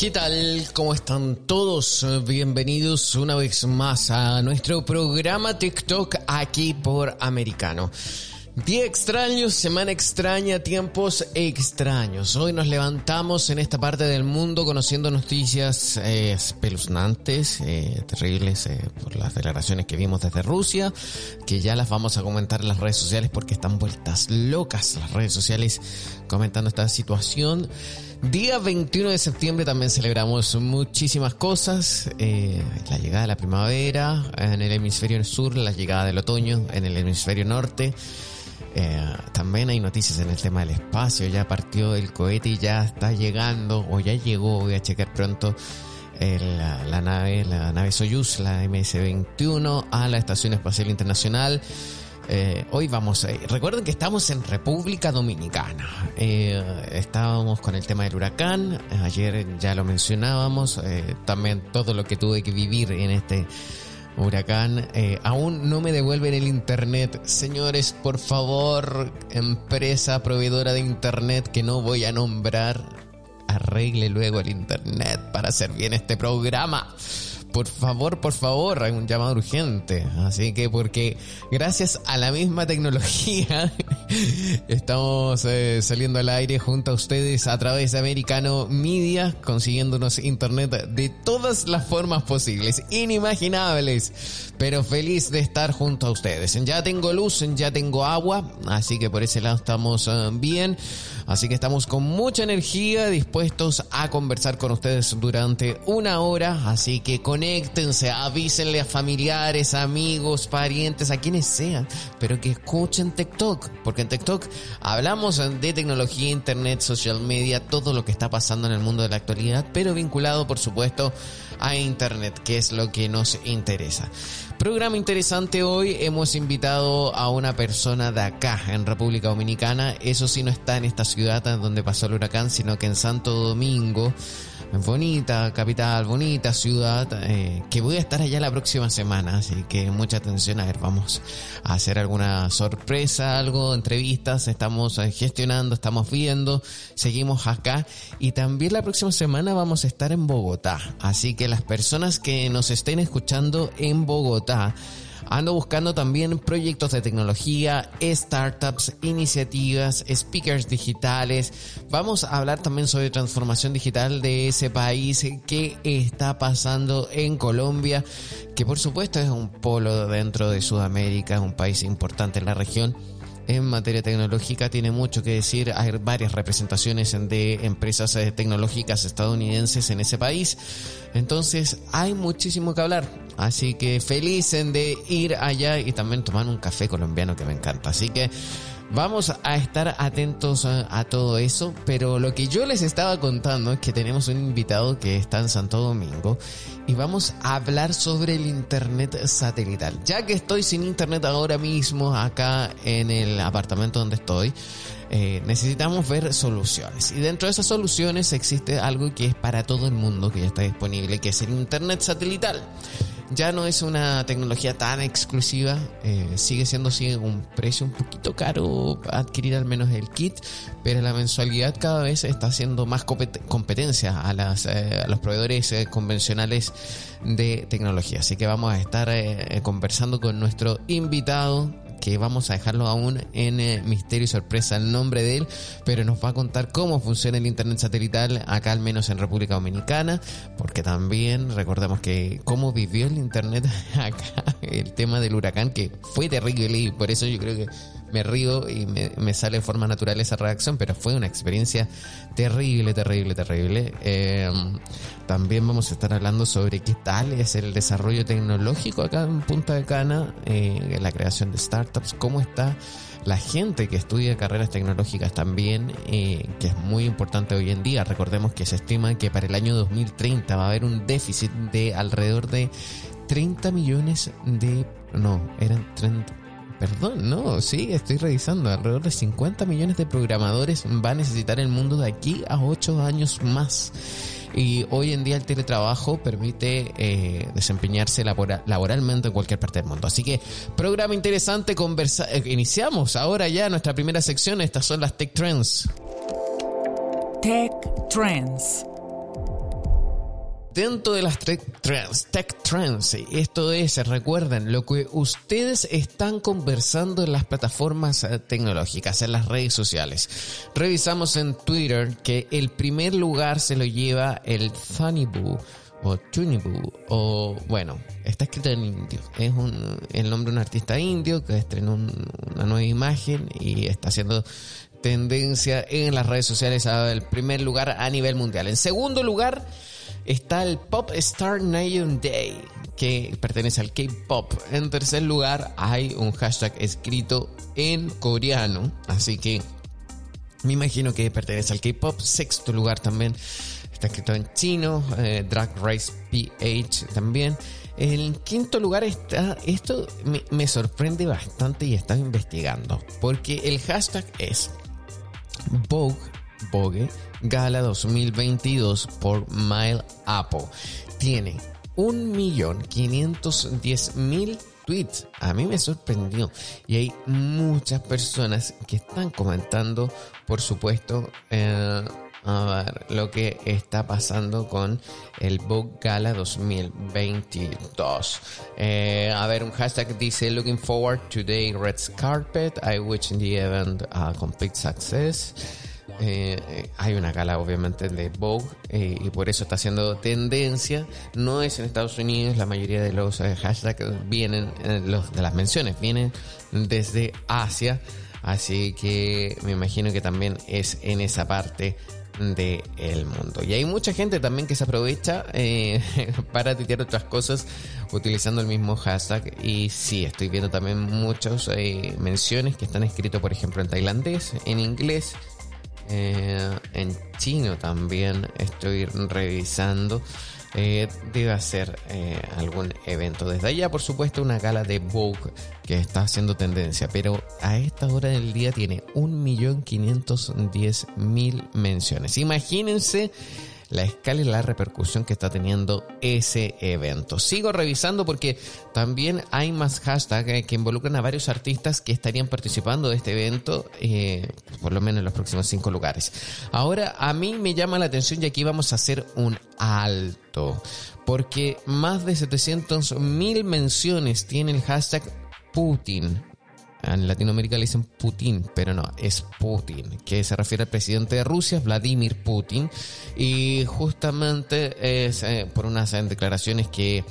¿Qué tal? ¿Cómo están todos? Bienvenidos una vez más a nuestro programa TikTok aquí por Americano. Día extraño, semana extraña, tiempos extraños. Hoy nos levantamos en esta parte del mundo conociendo noticias eh, espeluznantes, eh, terribles, eh, por las declaraciones que vimos desde Rusia, que ya las vamos a comentar en las redes sociales porque están vueltas locas las redes sociales comentando esta situación. Día 21 de septiembre también celebramos muchísimas cosas. Eh, la llegada de la primavera en el hemisferio sur, la llegada del otoño en el hemisferio norte. Eh, también hay noticias en el tema del espacio. Ya partió el cohete y ya está llegando o ya llegó. Voy a checar pronto. la, nave, la nave Soyuz, la MS-21 a la Estación Espacial Internacional. Eh, hoy vamos ir. Recuerden que estamos en República Dominicana. Eh, estábamos con el tema del huracán. Ayer ya lo mencionábamos. Eh, también todo lo que tuve que vivir en este huracán. aún no me devuelven el internet. Señores, por favor, empresa proveedora de internet que no voy a nombrar, arregle luego el internet para hacer bien este programa por favor, por favor, hay un llamado urgente. Así que porque gracias a la misma tecnología estamos eh, saliendo al aire junto a ustedes a través de Americano Media, consiguiéndonos internet de todas las formas posibles, inimaginables, pero feliz de estar junto a ustedes. Ya tengo luz, ya tengo agua, así que por ese lado estamos eh, bien. Así que estamos con mucha energía, dispuestos a conversar con ustedes durante una hora. Así que conéctense, avísenle a familiares, amigos, parientes, a quienes sean, pero que escuchen TikTok, porque en TikTok hablamos de tecnología, internet, social media, todo lo que está pasando en el mundo de la actualidad, pero vinculado, por supuesto, a internet, que es lo que nos interesa. Programa interesante hoy. Hemos invitado a una persona de acá, en República Dominicana. Eso sí no está en esta ciudad donde pasó el huracán, sino que en Santo Domingo bonita capital, bonita ciudad, eh, que voy a estar allá la próxima semana, así que mucha atención, a ver, vamos a hacer alguna sorpresa, algo, entrevistas, estamos eh, gestionando, estamos viendo, seguimos acá. Y también la próxima semana vamos a estar en Bogotá, así que las personas que nos estén escuchando en Bogotá, Ando buscando también proyectos de tecnología, startups, iniciativas, speakers digitales. Vamos a hablar también sobre transformación digital de ese país. Que está pasando en Colombia, que por supuesto es un polo dentro de Sudamérica, un país importante en la región en materia tecnológica tiene mucho que decir. Hay varias representaciones de empresas eh, tecnológicas estadounidenses en ese país. Entonces hay muchísimo que hablar. Así que feliz de ir allá y también tomar un café colombiano que me encanta. Así que Vamos a estar atentos a, todo eso, pero lo que yo les estaba contando es que tenemos un invitado que está en Santo Domingo y vamos a hablar sobre el Internet satelital. Ya que estoy sin Internet ahora mismo acá en el apartamento donde estoy, eh, necesitamos ver soluciones. Y dentro de esas soluciones existe algo que es para todo el mundo, que ya está disponible, que es el Internet satelital ya no es una tecnología tan exclusiva, eh, sigue siendo así un precio un poquito caro adquirir al menos el kit, pero la mensualidad cada vez está haciendo más competencia a, las, eh, a los proveedores eh, convencionales de tecnología. Así que vamos a estar conversando con nuestro invitado que vamos a dejarlo aún en eh, misterio y sorpresa el nombre de él, pero nos va a contar cómo funciona el Internet satelital acá al menos en República Dominicana, porque también recordemos que cómo vivió el Internet acá, el tema del huracán, que fue terrible y por eso yo creo que me río y me, sale de forma natural esa reacción, pero fue una experiencia terrible, terrible, terrible. Em, también vamos a estar hablando sobre qué tal es el desarrollo tecnológico acá en Punta de Cana, eh, la creación de startups, cómo está la gente que estudia carreras tecnológicas también, eh, que es muy importante hoy en día. Recordemos que se estima que para el año 2030 va a haber un déficit de alrededor de 30 millones de... No, eran 30 perdón, no, sí, estoy revisando. Alrededor de 50 millones de programadores va a necesitar el mundo de aquí a 8 años más. Y hoy en día el teletrabajo permite eh, desempeñarse laboralmente en cualquier parte del mundo. Así que, programa interesante, conversa eh, iniciamos ahora ya nuestra primera sección. Estas son las Tech Trends. Tech Trends dentro de las tech trends, tech trends, esto es, recuerden, lo que ustedes están conversando en las plataformas eh, tecnológicas, en las redes sociales. Revisamos en Twitter que el primer lugar se lo lleva el Boo o Tunibu o bueno, está escrito en indio. Es un, el nombre de un artista indio que estrenó una nueva imagen y está haciendo tendencia en las redes sociales al primer lugar a nivel mundial. En segundo lugar, está el Pop Star Nation Day, que pertenece al K-Pop. En tercer lugar, hay un hashtag escrito en coreano, así que me imagino que pertenece al K-Pop. Sexto lugar también está escrito en chino, eh, Drag Race PH también. En quinto lugar está, esto me, sorprende bastante y estaba investigando, porque el hashtag es Vogue, Vogue Gala 2022 por Mile Apple. Tiene 1.510.000 tweets. A mí me sorprendió. Y hay muchas personas que están comentando, por supuesto, eh, a ver lo que está pasando con el Vogue Gala 2022. Eh, a ver, un hashtag dice Looking forward to the red carpet. I wish the event a complete success. Eh, hay una gala obviamente de Vogue eh, y por eso está haciendo tendencia. No es en Estados Unidos, la mayoría de los eh, hashtags vienen, de las menciones vienen desde Asia, así que me imagino que también es en esa parte del el mundo. Y hay mucha gente también que se aprovecha para tuitear otras cosas utilizando el mismo hashtag. Y sí, estoy viendo también muchas menciones que están escritos, por ejemplo, en tailandés, en inglés eh, en chino también estoy revisando. Eh, debe hacer eh, algún evento. Desde allá, por supuesto, una gala de Vogue que está haciendo tendencia, pero a esta hora del día tiene 1.510.000 menciones. Imagínense la escala y la repercusión que está teniendo ese evento. Sigo revisando porque también hay más hashtags que involucran a varios artistas que estarían participando de este evento, eh, por lo menos en los próximos cinco lugares. Ahora, a mí me llama la atención y aquí vamos a hacer un alto, porque más de 700 mil menciones tiene el hashtag Putin en Latinoamérica le dicen Putin, pero no, es Putin, que se refiere al presidente de Rusia, Vladimir Putin, y justamente eh, por unas declaraciones que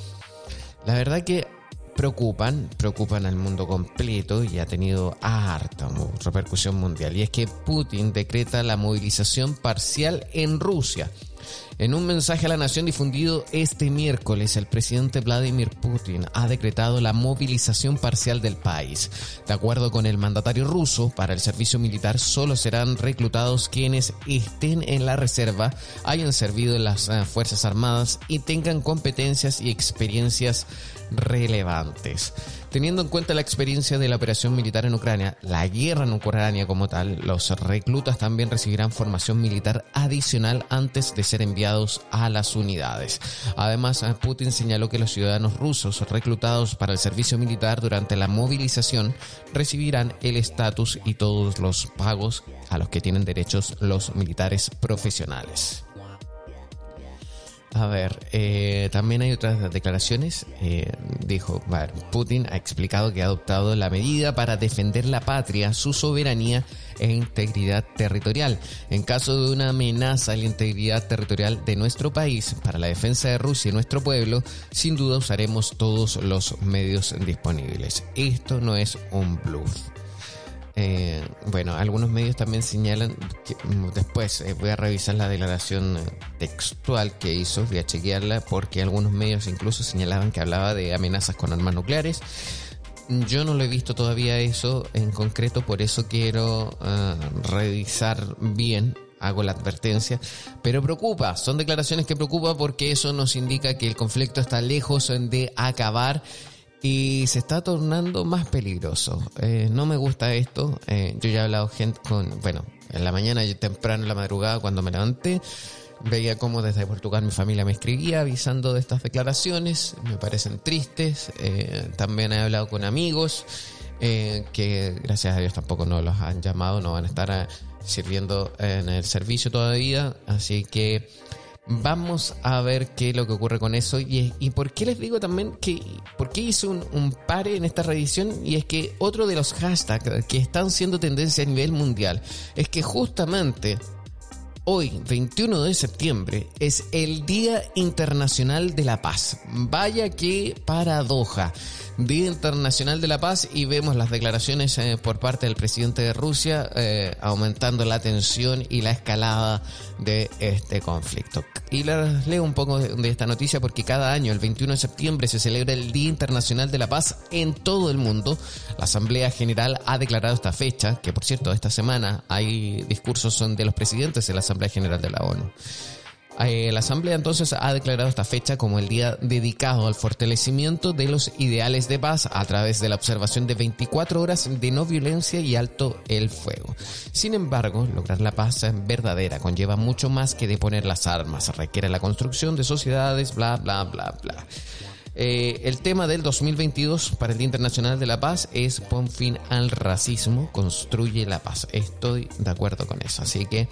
la verdad que preocupan, preocupan al mundo completo y ha tenido harta repercusión mundial. Y es que Putin decreta la movilización parcial en Rusia en un mensaje a la nación difundido este miércoles, el presidente Vladimir Putin ha decretado la movilización parcial del país. De acuerdo con el mandatario ruso, para el servicio militar solo serán reclutados quienes estén en la reserva, hayan servido en las eh, Fuerzas Armadas y tengan competencias y experiencias relevantes. Teniendo en cuenta la experiencia de la operación militar en Ucrania, la guerra en Ucrania como tal, los reclutas también recibirán formación militar adicional antes de ser enviados a las unidades. Además, Putin señaló que los ciudadanos rusos reclutados para el servicio militar durante la movilización recibirán el estatus y todos los pagos a los que tienen derechos los militares profesionales. A ver, eh, también hay otras declaraciones. Eh, dijo, Putin ha explicado que ha adoptado la medida para defender la patria, su soberanía e integridad territorial. En caso de una amenaza a la integridad territorial de nuestro país para la defensa de Rusia y nuestro pueblo, sin duda usaremos todos los medios disponibles. Esto no es un bluff. Eh, bueno, algunos medios también señalan que mm, después eh, voy a revisar la declaración textual que hizo, voy a chequearla porque algunos medios incluso señalaban que hablaba de amenazas con armas nucleares. Yo no lo he visto todavía eso en concreto, por eso quiero ah, revisar bien hago la advertencia, pero preocupa, son declaraciones que preocupan porque eso nos indica que el conflicto está lejos de acabar y se está tornando más peligroso. Eh, no me gusta esto. Eh, yo ya he hablado gente con, bueno, en la mañana, temprano en la madrugada, cuando me levanté, veía cómo desde Portugal mi familia me escribía avisando de estas declaraciones. Me parecen tristes. Eh, también he hablado con amigos que, gracias a Dios, tampoco no los han llamado, no van a estar sirviendo en el servicio todavía. Así que Vamos a ver qué es lo que ocurre con eso y, y por qué les digo también que, por qué hice un, un, pare en esta reedición y es que otro de los hashtags que están siendo tendencia a nivel mundial es que justamente Hoy, 21 de septiembre, es el Día Internacional de la Paz. Vaya que paradoja. Día Internacional de la Paz y vemos las declaraciones eh, por parte del presidente de Rusia eh, aumentando la tensión y la escalada de este conflicto. Y les leo un poco de, esta noticia porque cada año, el 21 de septiembre, se celebra el Día Internacional de la Paz en todo el mundo. La Asamblea General ha declarado esta fecha, que por cierto, esta semana hay discursos de los presidentes de la Asamblea General de la ONU. Eh, la Asamblea entonces ha declarado esta fecha como el día dedicado al fortalecimiento de los ideales de paz a través de la observación de 24 horas de no violencia y alto el fuego. Sin embargo, lograr la paz verdadera conlleva mucho más que deponer las armas, requiere la construcción de sociedades, bla, bla, bla, bla. Eh, el tema del 2022 para el Día Internacional de la Paz es pon fin al racismo, construye la paz. Estoy de acuerdo con eso. Así que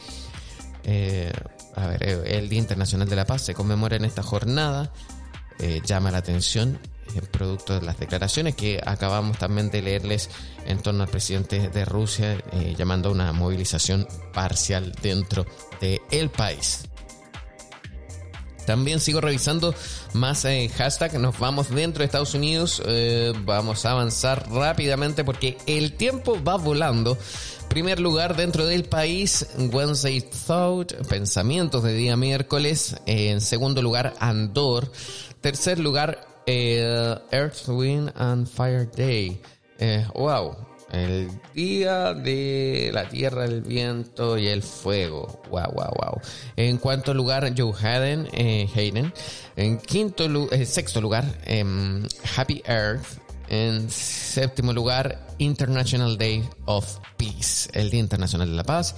eh, a ver, eh, el Día Internacional de la Paz se conmemora en esta jornada. Eh, llama la atención el producto de las declaraciones que acabamos también de leerles en torno al presidente de Rusia, llamando a una movilización parcial dentro del país. También sigo revisando más eh, hashtag. Nos vamos dentro de Estados Unidos. vamos a avanzar rápidamente porque el tiempo va volando. Primer lugar dentro del país, Wednesday Thought, pensamientos de día miércoles. En segundo lugar, Andor. Tercer lugar, eh, Earth, Wind and Fire Day. Eh, wow, el día de la tierra, el viento y el fuego. Wow, wow, wow. En cuarto lugar, Joe Hayden. Eh, Hayden. En quinto, eh, sexto lugar, em, Happy Earth. En séptimo lugar, International Day of Peace, el Día Internacional de la Paz.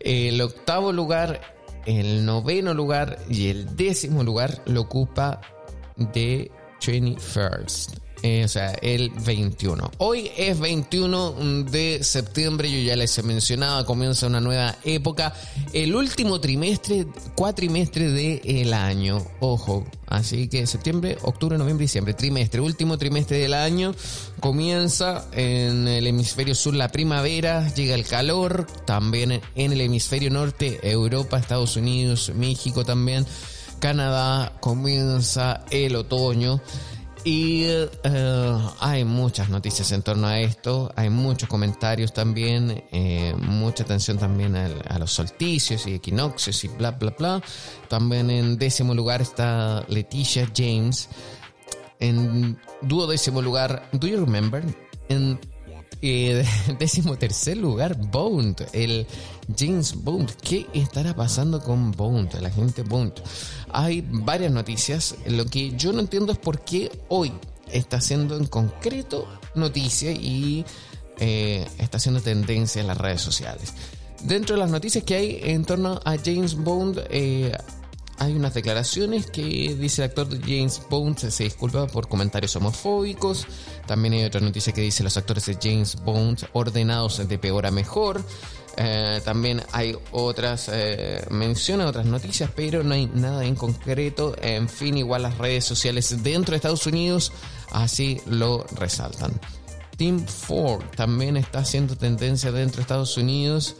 El octavo lugar, el noveno lugar y el décimo lugar lo ocupa The 21st. Eh, o sea, el 21. Hoy es 21 de septiembre, yo ya les he mencionado, comienza una nueva época, el último trimestre, cuatrimestre del año, ojo, así que septiembre, octubre, noviembre, diciembre, trimestre, último trimestre del año, comienza en el hemisferio sur la primavera, llega el calor, también en el hemisferio norte, Europa, Estados Unidos, México también, Canadá, comienza el otoño. Y eh, hay muchas noticias en torno a esto, hay muchos comentarios también, eh, mucha atención también a, los solsticios y equinoccios y bla, bla, bla. También en décimo lugar está Leticia James. En duodécimo lugar, ¿Do you remember? En eh, décimo tercer lugar, Bond, el James Bond. ¿Qué estará pasando con Bond, la gente Bond? hay varias noticias. Lo que yo no entiendo es por qué hoy está haciendo en concreto noticia y eh, está haciendo tendencia en las redes sociales. Dentro de las noticias que hay en torno a James Bond, eh, hay unas declaraciones que dice el actor James Bond se disculpa por comentarios homofóbicos. También hay otra noticia que dice los actores de James Bond ordenados de peor a mejor. Eh, también hay otras eh, menciones, otras noticias, pero no hay nada en concreto. En fin, igual las redes sociales dentro de Estados Unidos así lo resaltan. Team Ford también está haciendo tendencia dentro de Estados Unidos.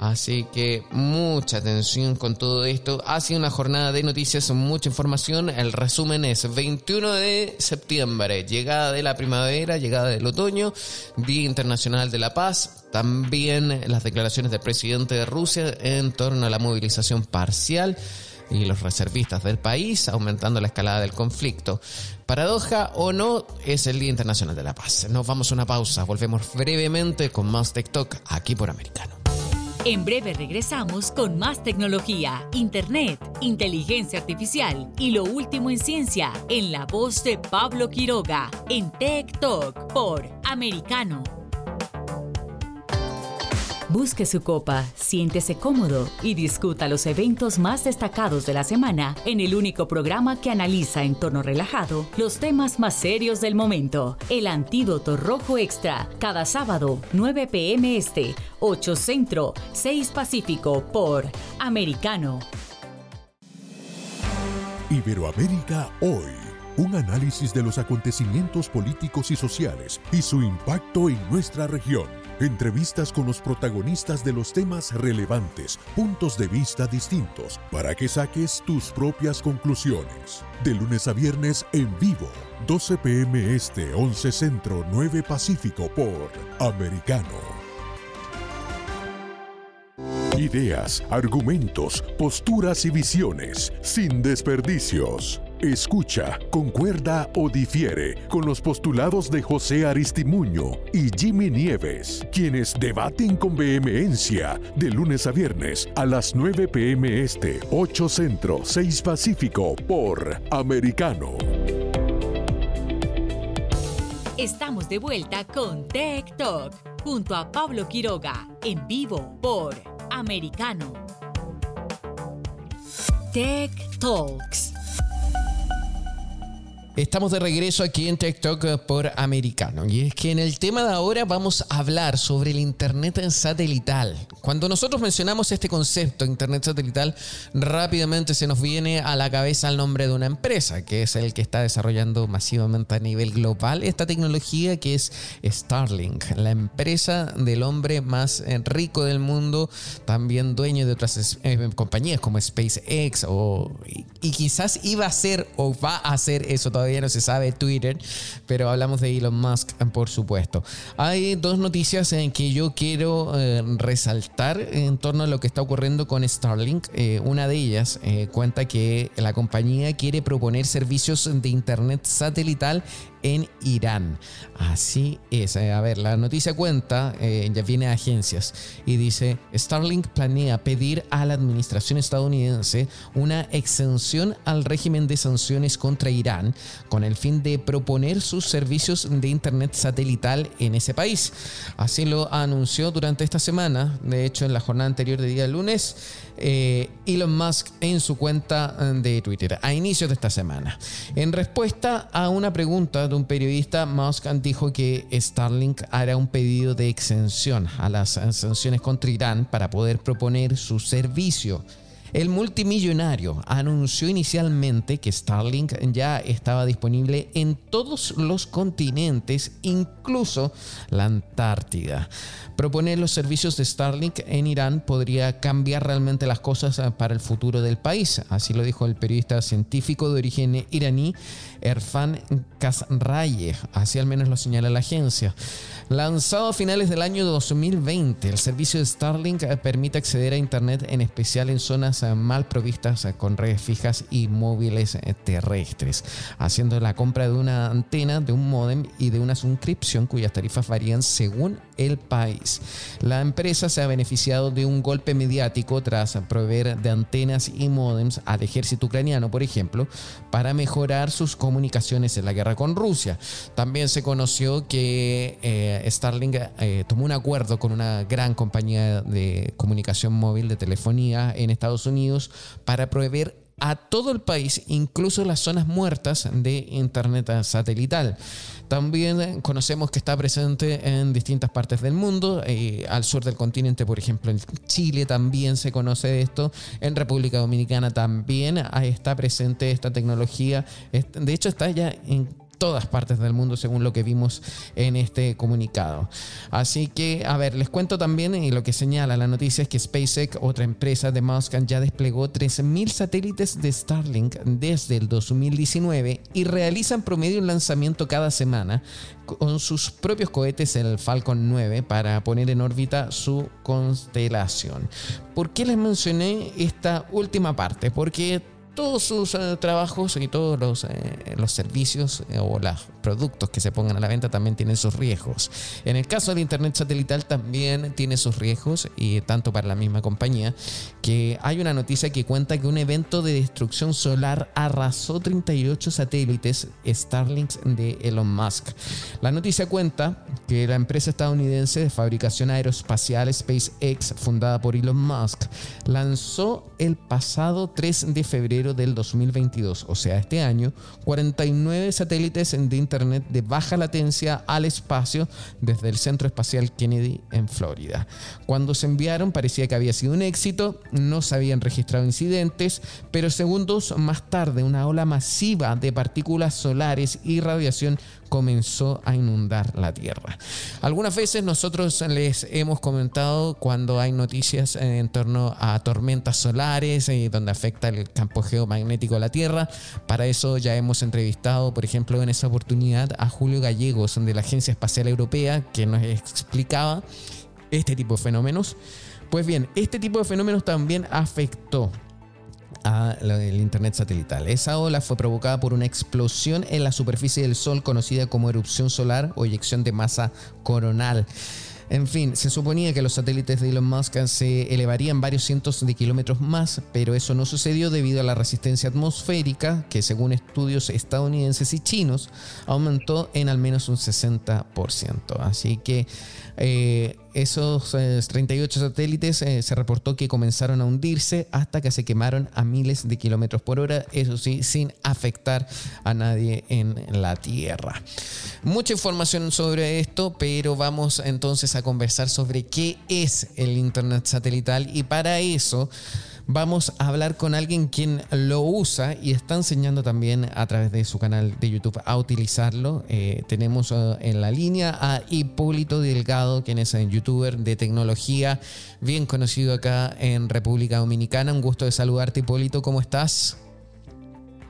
Así que mucha atención con todo esto. Ha sido una jornada de noticias, mucha información. El resumen es 21 de septiembre, llegada de la primavera, llegada del otoño, Día Internacional de la Paz. También las declaraciones del presidente de Rusia en torno a la movilización parcial y los reservistas del país, aumentando la escalada del conflicto. Paradoja o no, es el Día Internacional de la Paz. Nos vamos a una pausa, volvemos brevemente con más TikTok aquí por Americano. En breve regresamos con más tecnología, internet, inteligencia artificial y lo último en ciencia en la voz de Pablo Quiroga en Tech Talk por Americano. Busque su copa, siéntese cómodo y discuta los eventos más destacados de la semana en el único programa que analiza en tono relajado los temas más serios del momento. El Antídoto Rojo Extra, cada sábado, 9 pm este, 8 Centro, 6 Pacífico por Americano. Iberoamérica hoy. Un análisis de los acontecimientos políticos y sociales y su impacto en nuestra región Entrevistas con los protagonistas de los temas relevantes, puntos de vista distintos, para que saques tus propias conclusiones. De lunes a viernes en vivo, 12 pm este, 11 centro, 9 pacífico por Americano. Ideas, argumentos, posturas y visiones, sin desperdicios. Escucha, concuerda o difiere con los postulados de José Aristimuño y Jimmy Nieves, quienes debaten con vehemencia de lunes a viernes a las 9 pm este, 8 centro, 6 pacífico por Americano. Estamos de vuelta con Tech Talk junto a Pablo Quiroga en vivo por Americano. Tech Talks Estamos de regreso aquí en TikTok por Americano y es que en el tema de ahora vamos a hablar sobre el Internet satelital. Cuando nosotros mencionamos este concepto, Internet satelital, rápidamente se nos viene a la cabeza el nombre de una empresa, que es el que está desarrollando masivamente a nivel global esta tecnología que es Starlink, la empresa del hombre más eh, rico del mundo, también dueño de otras eh, compañías como SpaceX o, y quizás iba a ser o va a hacer eso todavía no se sabe Twitter, pero hablamos de Elon Musk, por supuesto. Hay dos noticias en que yo quiero eh, resaltar en torno a lo que está ocurriendo con Starlink. Eh, una de ellas eh, cuenta que la compañía quiere proponer servicios de Internet satelital en Irán. Así es. A ver, la noticia cuenta, ya viene a agencias y dice, Starlink planea pedir a la administración estadounidense una exención al régimen de sanciones contra Irán con el fin de proponer sus servicios de Internet satelital en ese país. Así lo anunció durante esta semana, de hecho en la jornada anterior de día lunes, eh, Elon Musk en su cuenta de Twitter a inicios de esta semana. En respuesta a una pregunta de un periodista, Musk dijo que Starlink hará un pedido de exención a las sanciones contra Irán para poder proponer su servicio. El multimillonario anunció inicialmente que Starlink ya estaba disponible en todos los continentes, incluso la Antártida. Proponer los servicios de Starlink en Irán podría cambiar realmente las cosas eh, para el futuro del país, así lo dijo el periodista científico de origen iraní Erfan Kasraye, así al menos lo señala la agencia. Lanzado a finales del año 2020, el servicio de Starlink eh, permite acceder a Internet en especial en zonas eh, mal provistas eh, con redes fijas y móviles terrestres, haciendo la compra de una antena, de un modem y de una suscripción cuyas tarifas varían según el país. La empresa se ha beneficiado de un golpe mediático tras proveer de antenas y modems al ejército ucraniano, por ejemplo, para mejorar sus comunicaciones en la guerra con Rusia. También se conoció que Starlink eh, tomó un acuerdo con una gran compañía de comunicación móvil de telefonía en Estados Unidos para proveer a todo el país, incluso las zonas muertas de Internet satelital. También conocemos que está presente en distintas partes del mundo, eh, al sur del continente, por ejemplo, en Chile también se conoce esto, en República Dominicana también está presente esta tecnología, de hecho está ya en todas partes del mundo, según lo que vimos en este comunicado. Así que, a ver, les cuento también, y lo que señala la noticia es que SpaceX, otra empresa de Musk, ya desplegó 13.000 satélites de Starlink desde el 2019 y realizan promedio un lanzamiento cada semana con sus propios cohetes, el Falcon 9, para poner en órbita su constelación. ¿Por qué les mencioné esta última parte? Porque todos sus eh, trabajos y todos los, eh, los servicios eh, o los productos que se pongan a la venta también tienen sus riesgos. En el caso del Internet satelital también tiene sus riesgos y tanto para la misma compañía que hay una noticia que cuenta que un evento de destrucción solar arrasó 38 satélites Starlink de Elon Musk. La noticia cuenta que la empresa estadounidense de fabricación aeroespacial SpaceX, fundada por Elon Musk, lanzó el pasado 3 de febrero del 2022, o sea, este año, 49 satélites de Internet de baja latencia al espacio desde el Centro Espacial Kennedy en Florida. Cuando se enviaron parecía que había sido un éxito, no se habían registrado incidentes, pero segundos más tarde una ola masiva de partículas solares y radiación comenzó a inundar la Tierra. Algunas veces nosotros les hemos comentado cuando hay noticias en torno a tormentas solares y eh, donde afecta el campo geomagnético de la Tierra. Para eso ya hemos entrevistado, por ejemplo, en esa oportunidad a Julio Gallegos de la Agencia Espacial Europea que nos explicaba este tipo de fenómenos. Pues bien, este tipo de fenómenos también afectó el Internet satelital. Esa ola fue provocada por una explosión en la superficie del Sol conocida como erupción solar o eyección de masa coronal. En fin, se suponía que los satélites de Elon Musk se elevarían varios cientos de kilómetros más, pero eso no sucedió debido a la resistencia atmosférica, que según estudios estadounidenses y chinos, aumentó en al menos un 60%. Así que eh, esos 38 eh, satélites eh, se reportó que comenzaron a hundirse hasta que se quemaron a miles de kilómetros por hora, eso sí, sin afectar a nadie en la Tierra. Mucha información sobre esto, pero vamos entonces a conversar sobre qué es el Internet satelital y para eso vamos a hablar con alguien quien lo usa y está enseñando también a través de su canal de YouTube a utilizarlo. Eh, tenemos eh, en la línea a Hipólito Delgado, quien es un youtuber de tecnología, bien conocido acá en República Dominicana. Un gusto de saludarte, Hipólito. ¿Cómo estás?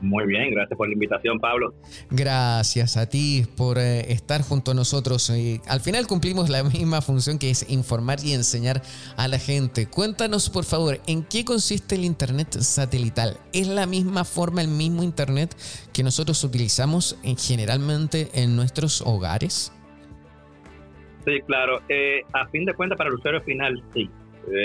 Muy bien, gracias por la invitación, Pablo. Gracias a ti por eh, estar junto a nosotros. Y al final cumplimos la misma función que es informar y enseñar a la gente. Cuéntanos, por favor, ¿en qué consiste el Internet satelital? ¿Es la misma forma, el mismo Internet que nosotros utilizamos en, generalmente en nuestros hogares? Sí, claro. Eh, a fin de cuentas, para el usuario final, sí.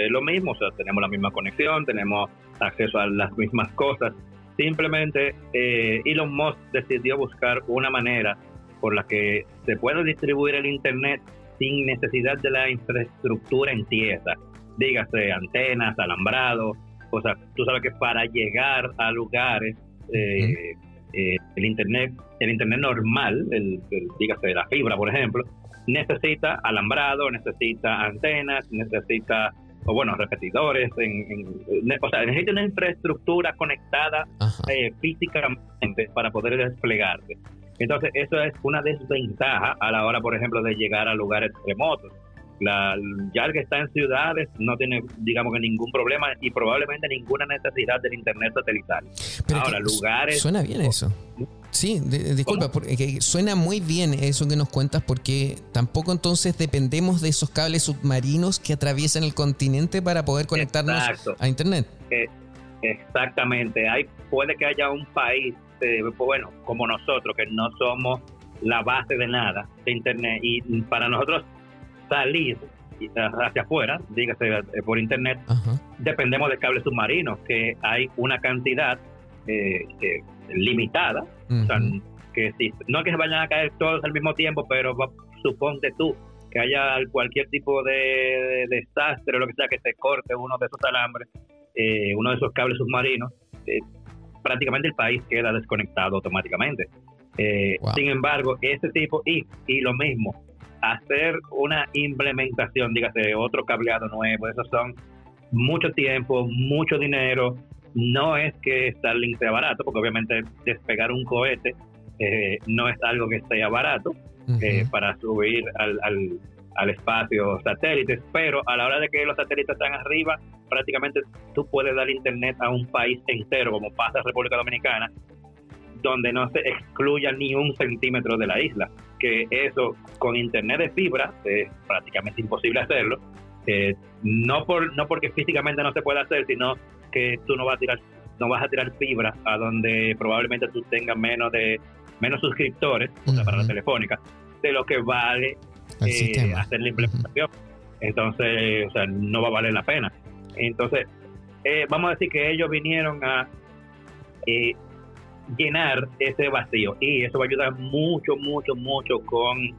lo mismo, o sea, tenemos la misma conexión, tenemos acceso a las mismas cosas Simplemente eh, Elon Musk decidió buscar una manera por la que se pueda distribuir el Internet sin necesidad de la infraestructura en tierra, dígase antenas, alambrado, o sea, tú sabes que para llegar a lugares eh, eh, el internet, el internet normal, el, el, dígase la fibra, por ejemplo, necesita alambrado, necesita antenas, necesita o bueno, repetidores, en, o sea, necesita una infraestructura conectada eh, físicamente para poder desplegarse. Entonces, eso es una desventaja a la hora, por ejemplo, de llegar a lugares remotos. La, ya el que está en ciudades no tiene, digamos que ningún problema y probablemente ninguna necesidad del internet satelital. Ahora, lugares. Suena bien eso. Sí, disculpa, porque suena muy bien eso que nos cuentas porque tampoco entonces dependemos de esos cables submarinos que atraviesan el continente para poder conectarnos a Internet. Eh, exactamente, hay, puede que haya un país, eh, bueno, como nosotros, que no somos la base de nada de Internet y para nosotros salir hacia afuera, dígase eh, por Internet, dependemos de cables submarinos, que hay una cantidad eh, limitada, que si, no que se vayan a caer todos al mismo tiempo, pero suponte tú que haya cualquier tipo de, desastre o lo que sea que se corte uno de esos alambres, eh, uno de esos cables submarinos, eh, prácticamente el país queda desconectado automáticamente. Sin embargo, ese tipo, y, y lo mismo, hacer una implementación, dígase, otro cableado nuevo, eso son mucho tiempo, mucho dinero, no es que Starlink sea barato, porque obviamente despegar un cohete eh, no es algo que sea barato eh, para subir al, al, espacio satélites, pero a la hora de que los satélites están arriba, prácticamente tú puedes dar internet a un país entero, como pasa en República Dominicana, donde no se excluya ni un centímetro de la isla. Que eso con internet de fibra es prácticamente imposible hacerlo. Eh, no por no porque físicamente no se pueda hacer, sino que tú no vas a tirar no vas a tirar fibra a donde probablemente tú tengas menos de menos suscriptores para la telefónica de lo que vale eh, hacer la implementación. Entonces, o sea, no va a valer la pena. Entonces, eh, vamos a decir que ellos vinieron a eh, llenar ese vacío y eso va a ayudar mucho, mucho, mucho con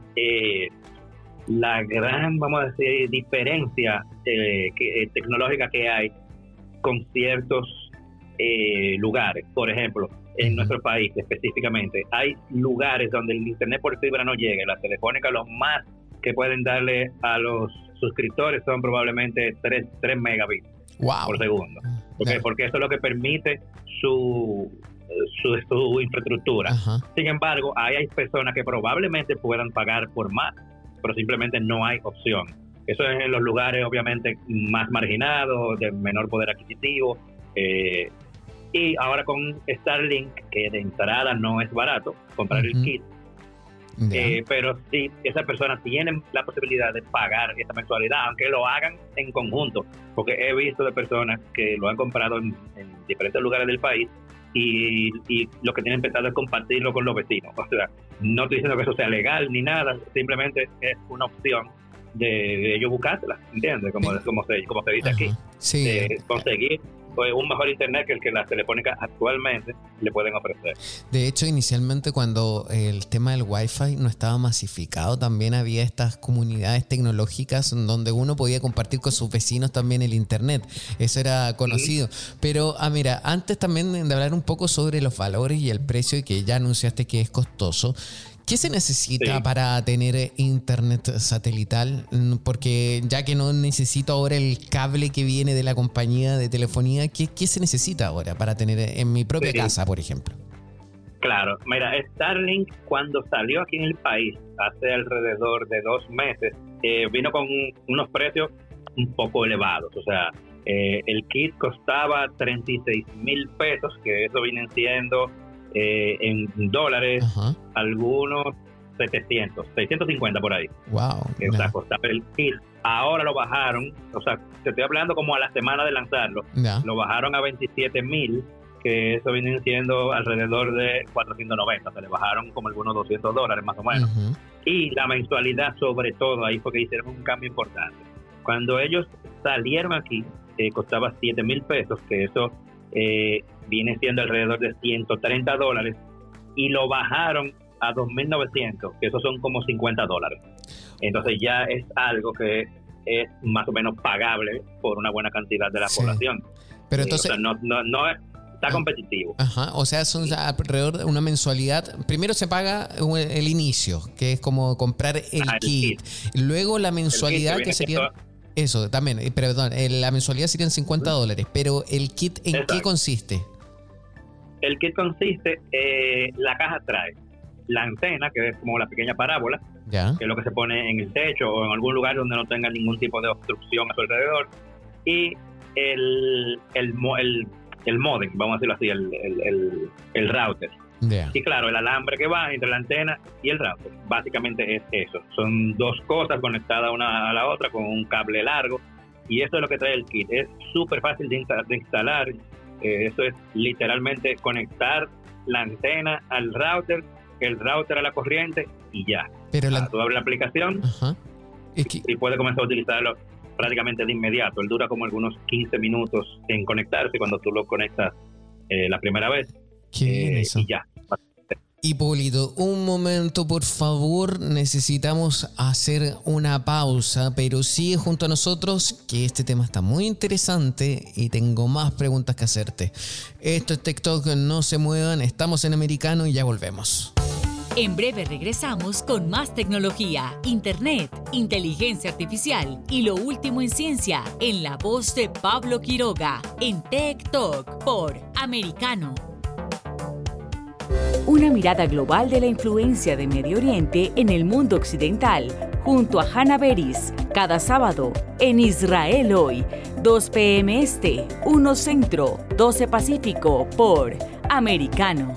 la gran, vamos a decir, diferencia que, tecnológica que hay con ciertos lugares. Por ejemplo, en nuestro país específicamente, hay lugares donde el internet por fibra no llega. La telefónica, lo más que pueden darle a los suscriptores son probablemente 3, 3 megabits por segundo. Porque, porque eso es lo que permite su, su, infraestructura. Sin embargo, hay, hay personas que probablemente puedan pagar por más, pero simplemente no hay opción. Eso es en los lugares obviamente más marginados, de menor poder adquisitivo. Eh, y ahora con Starlink, que de entrada no es barato, comprar el kit, eh, pero sí, esas personas tienen la posibilidad de pagar esa mensualidad, aunque lo hagan en conjunto, porque he visto de personas que lo han comprado en, diferentes lugares del país y, lo que tienen pensado es compartirlo con los vecinos. O sea, no estoy diciendo que eso sea legal ni nada, simplemente es una opción de, ellos buscársela, ¿entiendes? Como, como, se, como se dice aquí, sí. de conseguir un mejor internet que el que las telefónicas actualmente le pueden ofrecer. De hecho, inicialmente cuando el tema del Wi-Fi no estaba masificado, también había estas comunidades tecnológicas donde uno podía compartir con sus vecinos también el internet. Eso era conocido. Pero, ah, mira, antes también de hablar un poco sobre los valores y el precio, y que ya anunciaste que es costoso, ¿Qué se necesita para tener internet satelital? Mm, porque ya que no necesito ahora el cable que viene de la compañía de telefonía, ¿qué, se necesita ahora para tener en mi propia casa, por ejemplo? Claro, mira, Starlink cuando salió aquí en el país hace alrededor de dos meses, eh, vino con unos precios un poco elevados. O sea, eh, el kit costaba 36 mil pesos, que eso viene siendo eh, en dólares, algunos 700, 650 por ahí. Wow. o sea, costaba el kit. Ahora lo bajaron, o sea, te estoy hablando como a la semana de lanzarlo, lo bajaron a 27 mil, que eso viene siendo alrededor de 490, se le bajaron como algunos 200 dólares más o menos. Y la mensualidad sobre todo, ahí fue que hicieron un cambio importante. Cuando ellos salieron aquí, eh, costaba 7 mil pesos, que eso eh, viene siendo alrededor de 130 dólares, y lo bajaron a 2.900, que esos son como 50 dólares. Entonces ya es algo que es más o menos pagable por una buena cantidad de la población. Pero entonces... no, no, está ah. competitivo. Ajá, o sea, son alrededor de una mensualidad. Primero se paga el inicio, que es como comprar el, kit. Luego la mensualidad que sería... Eso, también, eh, perdón, la mensualidad serían 50 dólares, pero el kit, ¿en qué consiste? El kit consiste, eh, la caja trae la antena, que es como la pequeña parábola, que es lo que se pone en el techo o en algún lugar donde no tenga ningún tipo de obstrucción a su alrededor, y el, el, el, el modem, vamos a decirlo así, el, el, el router. Y claro, el alambre que va entre la antena y el router. Básicamente es eso. Son dos cosas conectadas una a la otra con un cable largo. Y eso es lo que trae el kit. Es súper fácil de, instalar. Eh, eso es literalmente conectar la antena al router, el router a la corriente y ya. Pero la... Tú abres la aplicación y, puedes comenzar a utilizarlo prácticamente de inmediato. Él dura como algunos 15 minutos en conectarse cuando tú lo conectas eh, la primera vez Qué eso. Y ya. Hipólito, un momento por favor, necesitamos hacer una pausa, pero sigue junto a nosotros que este tema está muy interesante y tengo más preguntas que hacerte. Esto es TikTok, no se muevan, estamos en americano y ya volvemos. En breve regresamos con más tecnología, internet, inteligencia artificial y lo último en ciencia en la voz de Pablo Quiroga en TikTok por Americano una mirada global de la influencia de Medio Oriente en el mundo occidental, junto a Hannah Beris, cada sábado en Israel hoy, 2 p.m. Este, 1 Centro, 12 Pacífico, por Americano.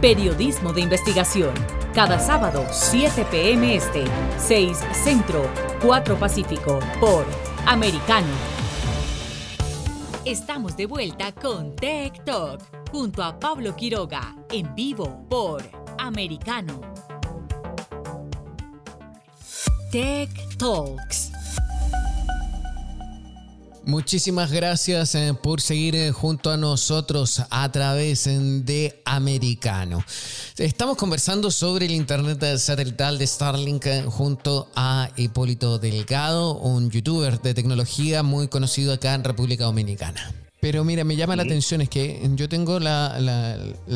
Periodismo de investigación. Cada sábado, 7 p.m. Este, 6 Centro, 4 Pacífico, por Americano. Estamos de vuelta con Tech Talk, junto a Pablo Quiroga, en vivo por Americano. Tech Talks. Muchísimas gracias eh, por seguir eh, junto a nosotros a través eh, de Americano. Estamos conversando sobre el Internet satelital de Starlink junto a Hipólito Delgado, un youtuber de tecnología muy conocido acá en República Dominicana. Pero mira, me llama la atención, es que yo tengo la,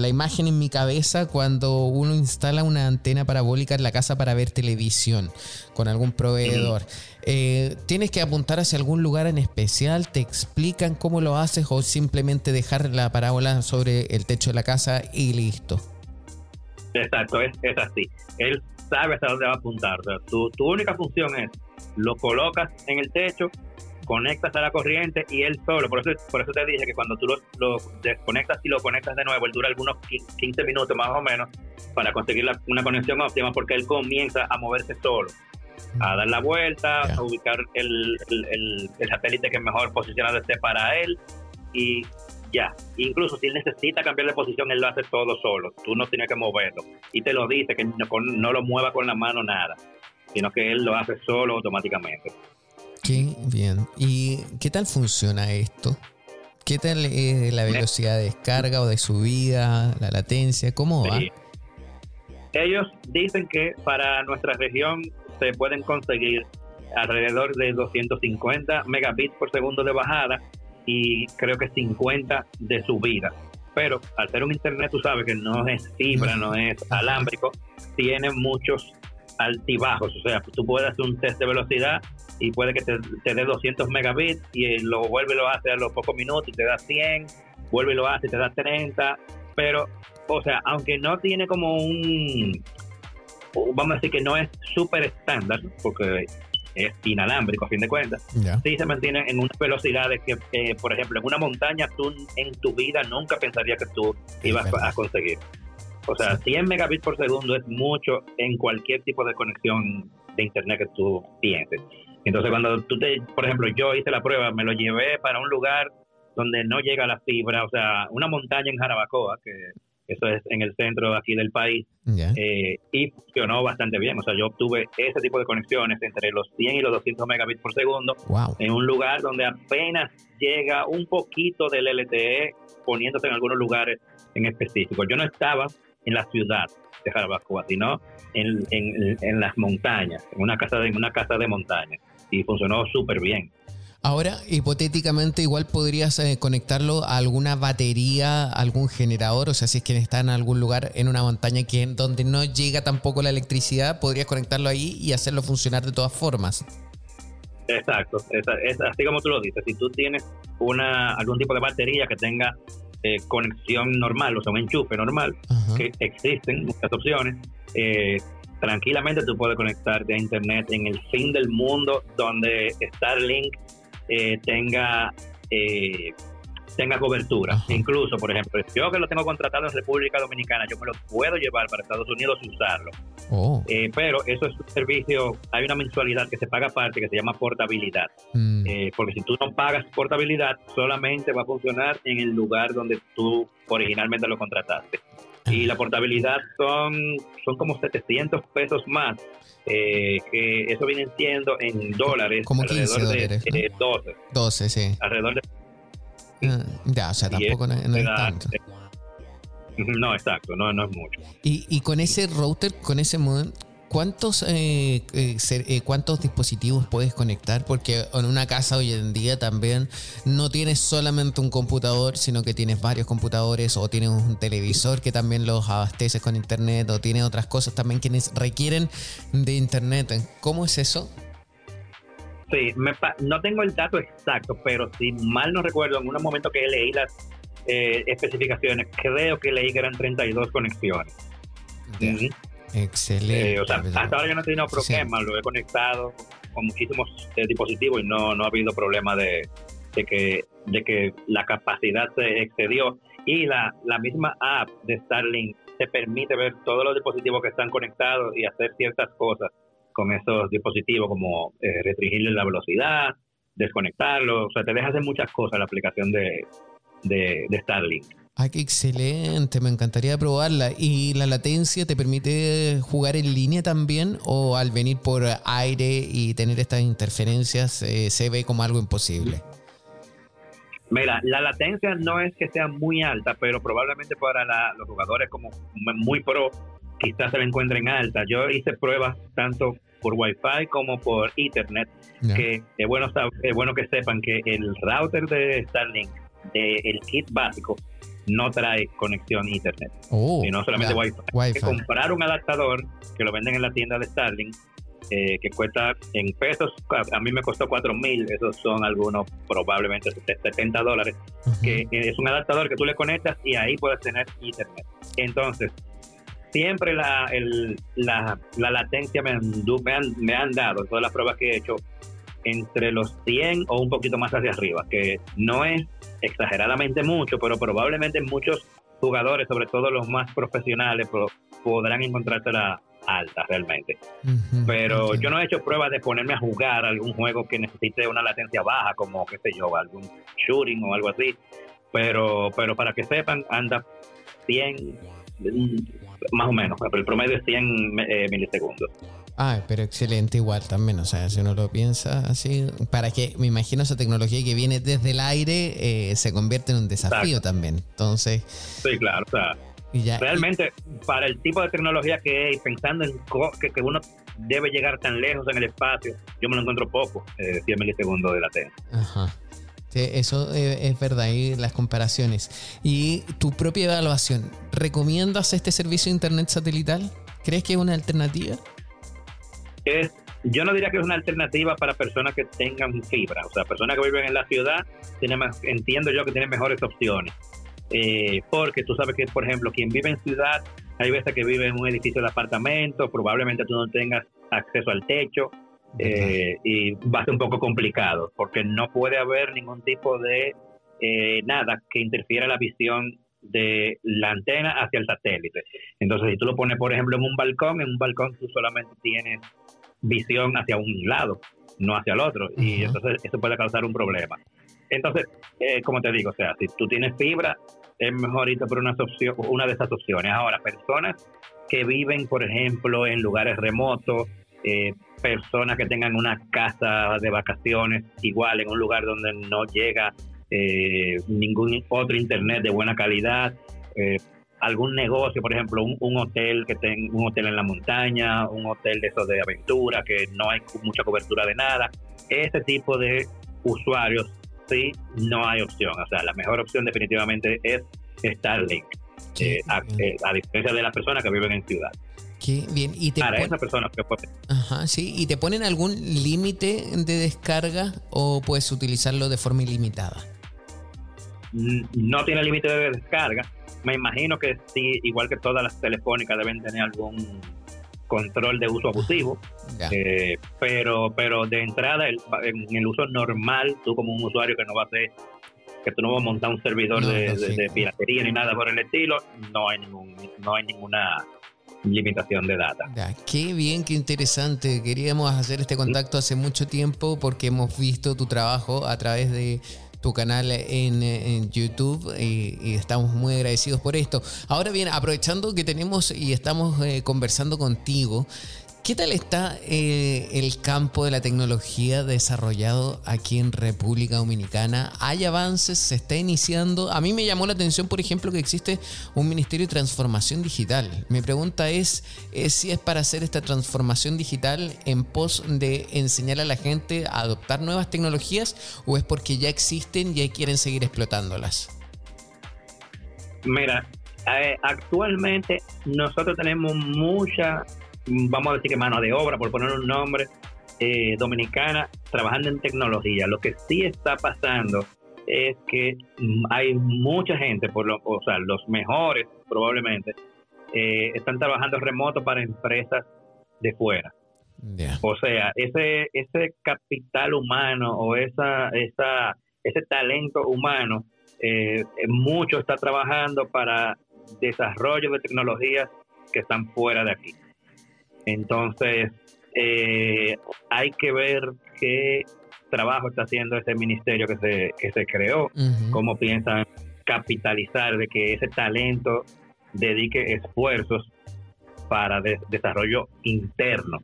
imagen en mi cabeza cuando uno instala una antena parabólica en la casa para ver televisión con algún proveedor. Eh, ¿Tienes que apuntar hacia algún lugar en especial? ¿Te explican cómo lo haces o simplemente dejar la parábola sobre el techo de la casa y listo? Exacto, es, así. Él sabe hasta dónde va a apuntar. tu, única función es, lo colocas en el techo conectas a la corriente y él solo, por eso, por eso te dije que cuando tú lo, desconectas y lo conectas de nuevo, él dura algunos 15 minutos más o menos para conseguir una conexión óptima porque él comienza a moverse solo, a dar la vuelta, a ubicar el, el, el, satélite que mejor posicionado esté para él y ya. Incluso si él necesita cambiar de posición, él lo hace todo solo. Tú no tienes que moverlo. Y te lo dice, que no, no lo mueva con la mano nada, sino que él lo hace solo automáticamente. Qué bien. ¿Y qué tal funciona esto? ¿Qué tal es la velocidad de descarga o de subida, la latencia? ¿Cómo va? Ellos dicen que para nuestra región se pueden conseguir alrededor de 250 megabits por segundo de bajada y creo que 50 de subida. Pero al ser un internet, tú sabes que no es fibra, no es alámbrico, tiene muchos altibajos. O sea, tú puedes hacer un test de velocidad y puede que te, dé 200 megabits y lo vuelve y lo hace a los pocos minutos y te da 100, vuelve y lo hace y te da 30, pero, o sea, aunque no tiene como un, vamos a decir que no es súper estándar, porque es inalámbrico a fin de cuentas, sí se mantiene en unas velocidades que, por ejemplo, en una montaña tú en tu vida nunca pensarías que tú ibas a conseguir. O sea, 100 megabits por segundo es mucho en cualquier tipo de conexión de internet que tú pienses. Entonces, cuando tú te, por ejemplo, yo hice la prueba, me lo llevé para un lugar donde no llega la fibra, o sea, una montaña en Jarabacoa, que eso es en el centro aquí del país, eh, y funcionó bastante bien. O sea, yo obtuve ese tipo de conexiones entre los 100 y los 200 megabits por segundo en un lugar donde apenas llega un poquito del LTE poniéndose en algunos lugares en específico. Yo no estaba en la ciudad de Jarabacoa, sino en, en, en las montañas, en una casa de, en una casa de montaña y funcionó súper bien. Ahora, hipotéticamente, igual podrías eh, conectarlo a alguna batería, algún generador, o sea, si es que está en algún lugar en una montaña que donde no llega tampoco la electricidad, podrías conectarlo ahí y hacerlo funcionar de todas formas. Exacto, es, así como tú lo dices. Si tú tienes una algún tipo de batería que tenga eh, conexión normal, o sea, un enchufe normal, que existen muchas opciones, eh, tranquilamente tú puedes conectarte a internet en el fin del mundo donde Starlink eh, tenga eh, tenga cobertura. Incluso, por ejemplo, yo que lo tengo contratado en República Dominicana, yo me lo puedo llevar para Estados Unidos y usarlo. Oh. Eh, pero eso es un servicio, hay una mensualidad que se paga aparte que se llama portabilidad. Mm. porque si tú no pagas portabilidad, solamente va a funcionar en el lugar donde tú originalmente lo contrataste y la portabilidad son, son como 700 pesos más, eh, que eso viene siendo en dólares, como alrededor de 12. 12, sí. Alrededor de... Ah, ya, o sea, tampoco no, es tanto. No, exacto, no, no es mucho. Y, y con ese router, con ese modem, ¿cuántos, eh, eh, eh, ¿cuántos dispositivos puedes conectar? Porque en una casa hoy en día también no tienes solamente un computador, sino que tienes varios computadores o tienes un televisor que también los abasteces con internet o tienes otras cosas también que requieren de internet. ¿Cómo es eso? Sí, no tengo el dato exacto, pero si mal no recuerdo, en un momento que leí las especificaciones, creo que leí que eran 32 conexiones. Excelente. Eh, o sea, hasta ahora yo no he tenido problemas, lo he conectado con muchísimos eh, dispositivos y no, no ha habido problema de, de, que, de que la capacidad se excedió. Y la, la misma app de Starlink te permite ver todos los dispositivos que están conectados y hacer ciertas cosas con esos dispositivos, como eh, restringirle la velocidad, desconectarlo. O sea, te deja hacer muchas cosas la aplicación de, de, Starlink. Ah, qué excelente, me encantaría probarla. ¿Y la latencia te permite jugar en línea también o al venir por aire y tener estas interferencias eh, se ve como algo imposible? Mira, la latencia no es que sea muy alta, pero probablemente para los jugadores como muy pro, quizás se la encuentren alta. Yo hice pruebas tanto por Wi-Fi como por Ethernet, que es bueno, es bueno que sepan que el router de Starlink el kit básico no trae conexión a internet, oh, sino solamente Wi-Fi. Hay que comprar un adaptador que lo venden en la tienda de Starlink, eh, que cuesta en pesos, a, mí me costó 4 mil, esos son algunos probablemente 70 dólares, que es un adaptador que tú le conectas y ahí puedes tener internet. Entonces, siempre la, la, latencia me, me, han, me han dado, todas las pruebas que he hecho, entre los 100 o un poquito más hacia arriba, que no es exageradamente mucho, pero probablemente muchos jugadores, sobre todo los más profesionales, podrán encontrártela alta realmente. pero yo no he hecho pruebas de ponerme a jugar algún juego que necesite una latencia baja, como qué sé yo, algún shooting o algo así. Pero, pero para que sepan, anda 100, mm, más o menos, el promedio es 100 eh, milisegundos. Ah, pero excelente igual también, o sea, si uno lo piensa así, para que me imagino esa tecnología que viene desde el aire eh, se convierte en un desafío también. Entonces... Sí, claro, o sea, realmente para el tipo de tecnología que hay, pensando en que, uno debe llegar tan lejos en el espacio, yo me lo encuentro poco, eh, 10 milisegundos de latencia. Ajá. eso eh, es verdad, y las comparaciones. Y tu propia evaluación, ¿recomiendas este servicio de Internet satelital? ¿Crees que es una alternativa? Es, yo no diría que es una alternativa para personas que tengan fibra, o sea, personas que viven en la ciudad, tienen más, entiendo yo que tienen mejores opciones. Eh, porque tú sabes que, por ejemplo, quien vive en ciudad, hay veces que vive en un edificio de apartamentos, probablemente tú no tengas acceso al techo eh, y va a ser un poco complicado, porque no puede haber ningún tipo de eh, nada que interfiera la visión de la antena hacia el satélite. Entonces, si tú lo pones, por ejemplo, en un balcón, en un balcón tú solamente tienes visión hacia un lado, no hacia el otro, y entonces eso puede causar un problema. Entonces, eh, como te digo, o sea, si tú tienes fibra, es mejor irte por una, opción, una de esas opciones. Ahora, personas que viven, por ejemplo, en lugares remotos, eh, personas que tengan una casa de vacaciones igual en un lugar donde no llega eh, ningún otro internet de buena calidad, eh, algún negocio, por ejemplo, un, hotel que tenga un hotel en la montaña, un hotel de esos de aventura que no hay mucha cobertura de nada, ese tipo de usuarios sí no hay opción, o sea, la mejor opción definitivamente es Starlink, eh, a, diferencia de las personas que viven en ciudad. Qué bien. ¿Y te Para esas personas que Ajá, sí. ¿Y te ponen algún límite de descarga o puedes utilizarlo de forma ilimitada? No tiene límite de descarga. Me imagino que sí, igual que todas las telefónicas deben tener algún control de uso abusivo, eh, pero pero de entrada en el uso normal, tú como un usuario que no va a hacer que tú no vas a montar un servidor de, piratería ni nada por el estilo, no hay ningún, no hay ninguna limitación de data. qué bien, qué interesante. Queríamos hacer este contacto hace mucho tiempo porque hemos visto tu trabajo a través de tu canal en, YouTube y, estamos muy agradecidos por esto. Ahora bien, aprovechando que tenemos y estamos eh, conversando contigo, ¿Qué tal está eh, el campo de la tecnología desarrollado aquí en República Dominicana? ¿Hay avances? ¿Se está iniciando? A mí me llamó la atención, por ejemplo, que existe un Ministerio de Transformación Digital. Mi pregunta es, si es para hacer esta transformación digital en pos de enseñar a la gente a adoptar nuevas tecnologías o es porque ya existen y quieren seguir explotándolas. Mira, eh, actualmente nosotros tenemos mucha vamos a decir que mano de obra, por poner un nombre, eh, dominicana trabajando en tecnología. Lo que sí está pasando es que hay mucha gente, por lo, o sea, los mejores probablemente, eh, están trabajando remoto para empresas de fuera. O sea, ese, ese capital humano o esa, esa, ese talento humano, eh, mucho está trabajando para desarrollo de tecnologías que están fuera de aquí. Entonces, eh, hay que ver qué trabajo está haciendo ese ministerio que se, que se creó, cómo piensan capitalizar de que ese talento dedique esfuerzos para desarrollo interno.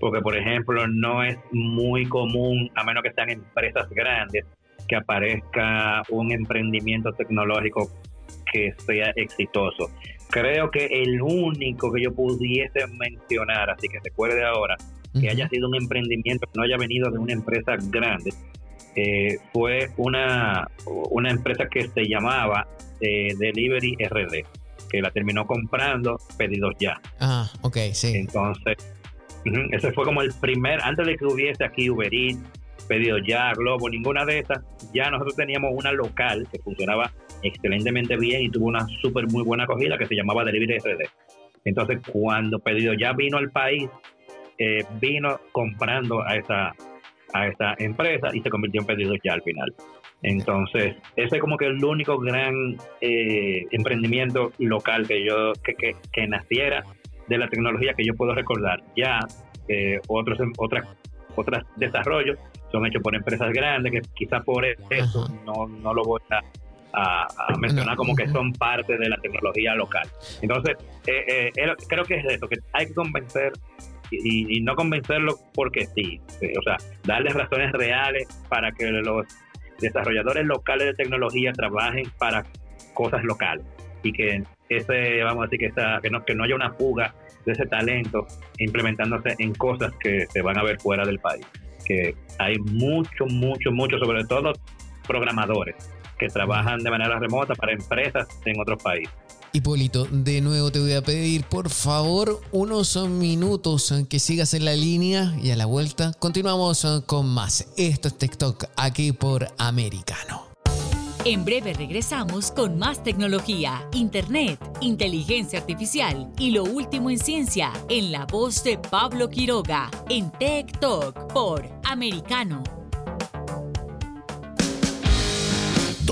Porque, por ejemplo, no es muy común, a menos que sean empresas grandes, que aparezca un emprendimiento tecnológico que sea exitoso. Creo que el único que yo pudiese mencionar, así que recuerde ahora, que haya sido un emprendimiento que no haya venido de una empresa grande, eh, fue una, una empresa que se llamaba eh, Delivery RD, que la terminó comprando Pedidos Ya. Ah, ok, sí. Entonces, ese fue como el primer, antes de que hubiese aquí Uber Eats, Pedidos Ya, Globo, ninguna de esas, ya nosotros teníamos una local que funcionaba excelentemente bien y tuvo una súper muy buena acogida que se llamaba Delivery RD. Entonces, cuando Pedido ya vino al país, eh, vino comprando a esa, a esa empresa y se convirtió en Pedido ya al final. Entonces, ese es como que el único gran eh, emprendimiento local que yo, que, que, que, naciera de la tecnología que yo puedo recordar. Ya eh, otros, otras, otros desarrollos son hechos por empresas grandes que quizás por eso no, no lo voy a a, mencionar como que son parte de la tecnología local. Entonces, eh, eh, creo que es eso, que hay que convencer y, no convencerlo porque sí, o sea, darles razones reales para que los desarrolladores locales de tecnología trabajen para cosas locales y que ese, vamos a decir, que, que, no, que no haya una fuga de ese talento implementándose en cosas que se van a ver fuera del país. Que hay mucho, mucho, mucho, sobre todo programadores que trabajan de manera remota para empresas en otros países. Hipólito, de nuevo te voy a pedir por favor unos minutos que sigas en la línea y a la vuelta continuamos con más. Esto es TikTok aquí por Americano. En breve regresamos con más tecnología, internet, inteligencia artificial y lo último en ciencia en la voz de Pablo Quiroga en TikTok por Americano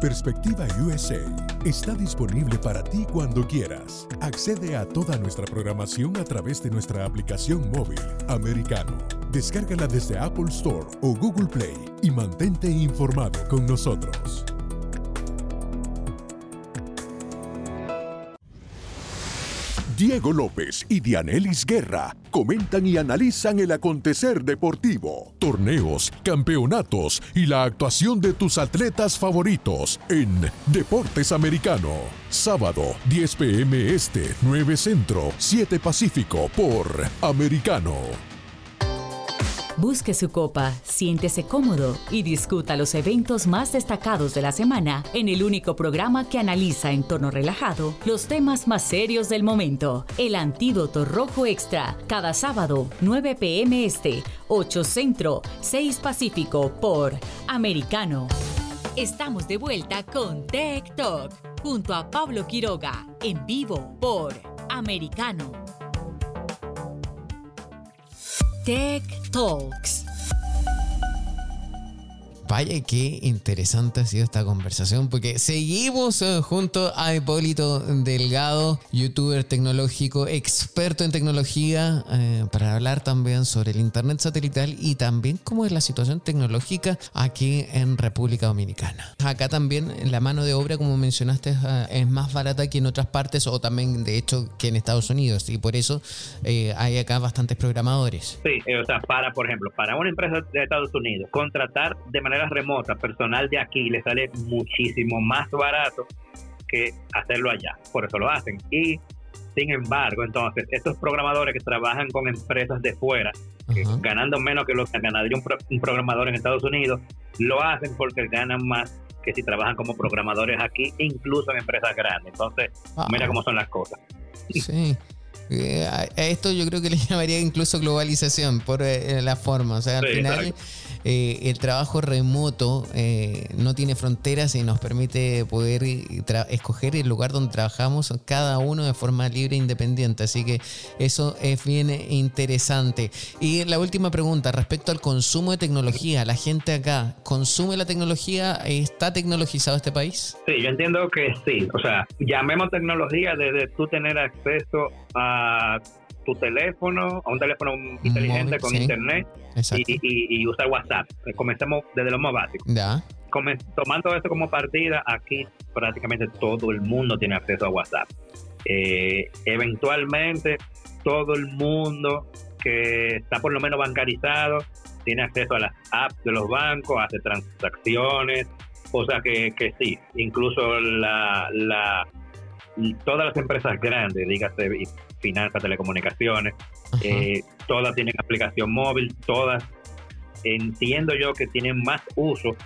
Perspectiva USA está disponible para ti cuando quieras. Accede a toda nuestra programación a través de nuestra aplicación móvil americano. Descárgala desde Apple Store o Google Play y mantente informado con nosotros. Diego López y Dianelis Guerra comentan y analizan el acontecer deportivo, torneos, campeonatos y la actuación de tus atletas favoritos en Deportes Americano. Sábado, 10 pm este, 9 centro, 7 pacífico por Americano. Busque su copa, siéntese cómodo y discuta los eventos más destacados de la semana en el único programa que analiza en tono relajado los temas más serios del momento. El Antídoto Rojo Extra, cada sábado, 9 pm este, 8 centro, 6 pacífico por Americano. Estamos de vuelta con Tech Talk junto a Pablo Quiroga en vivo por Americano. Tech Talks. Vaya qué interesante ha sido esta conversación porque seguimos eh, junto a Hipólito Delgado, youtuber tecnológico, experto en tecnología, eh, para hablar también sobre el Internet satelital y también cómo es la situación tecnológica aquí en República Dominicana. Acá también la mano de obra, como mencionaste, eh, es más barata que en otras partes o también de hecho que en Estados Unidos y por eso hay acá bastantes programadores. Sí, o sea, para, por ejemplo, para una empresa de Estados Unidos, contratar de manera remota, personal de aquí le sale muchísimo más barato que hacerlo allá. Por eso lo hacen. Y sin embargo, entonces, estos programadores que trabajan con empresas de fuera, ganando menos que lo que ganaría un, programador en Estados Unidos, lo hacen porque ganan más que si trabajan como programadores aquí, incluso en empresas grandes. Entonces, mira cómo son las cosas. Sí. Eh, a esto yo creo que le llamaría incluso globalización por eh, la forma. O sea, al final eh, el trabajo remoto eh, no tiene fronteras y nos permite poder escoger el lugar donde trabajamos cada uno de forma libre e independiente. Así que eso es bien interesante. Y la última pregunta, respecto al consumo de tecnología, ¿la gente acá consume la tecnología? ¿Está tecnologizado este país? Sí, yo entiendo que sí. O sea, llamemos tecnología desde tú tener acceso a tu teléfono, a un teléfono inteligente con internet y, usar WhatsApp. Comencemos desde lo más básico. Ya. tomando esto como partida, aquí prácticamente todo el mundo tiene acceso a WhatsApp. Eh, eventualmente, todo el mundo que está por lo menos bancarizado tiene acceso a las apps de los bancos, hace transacciones, o sea que, que sí, incluso la, la, todas las empresas grandes, dígase finanzas, telecomunicaciones, eh, todas tienen aplicación móvil, todas entiendo yo que tienen más uso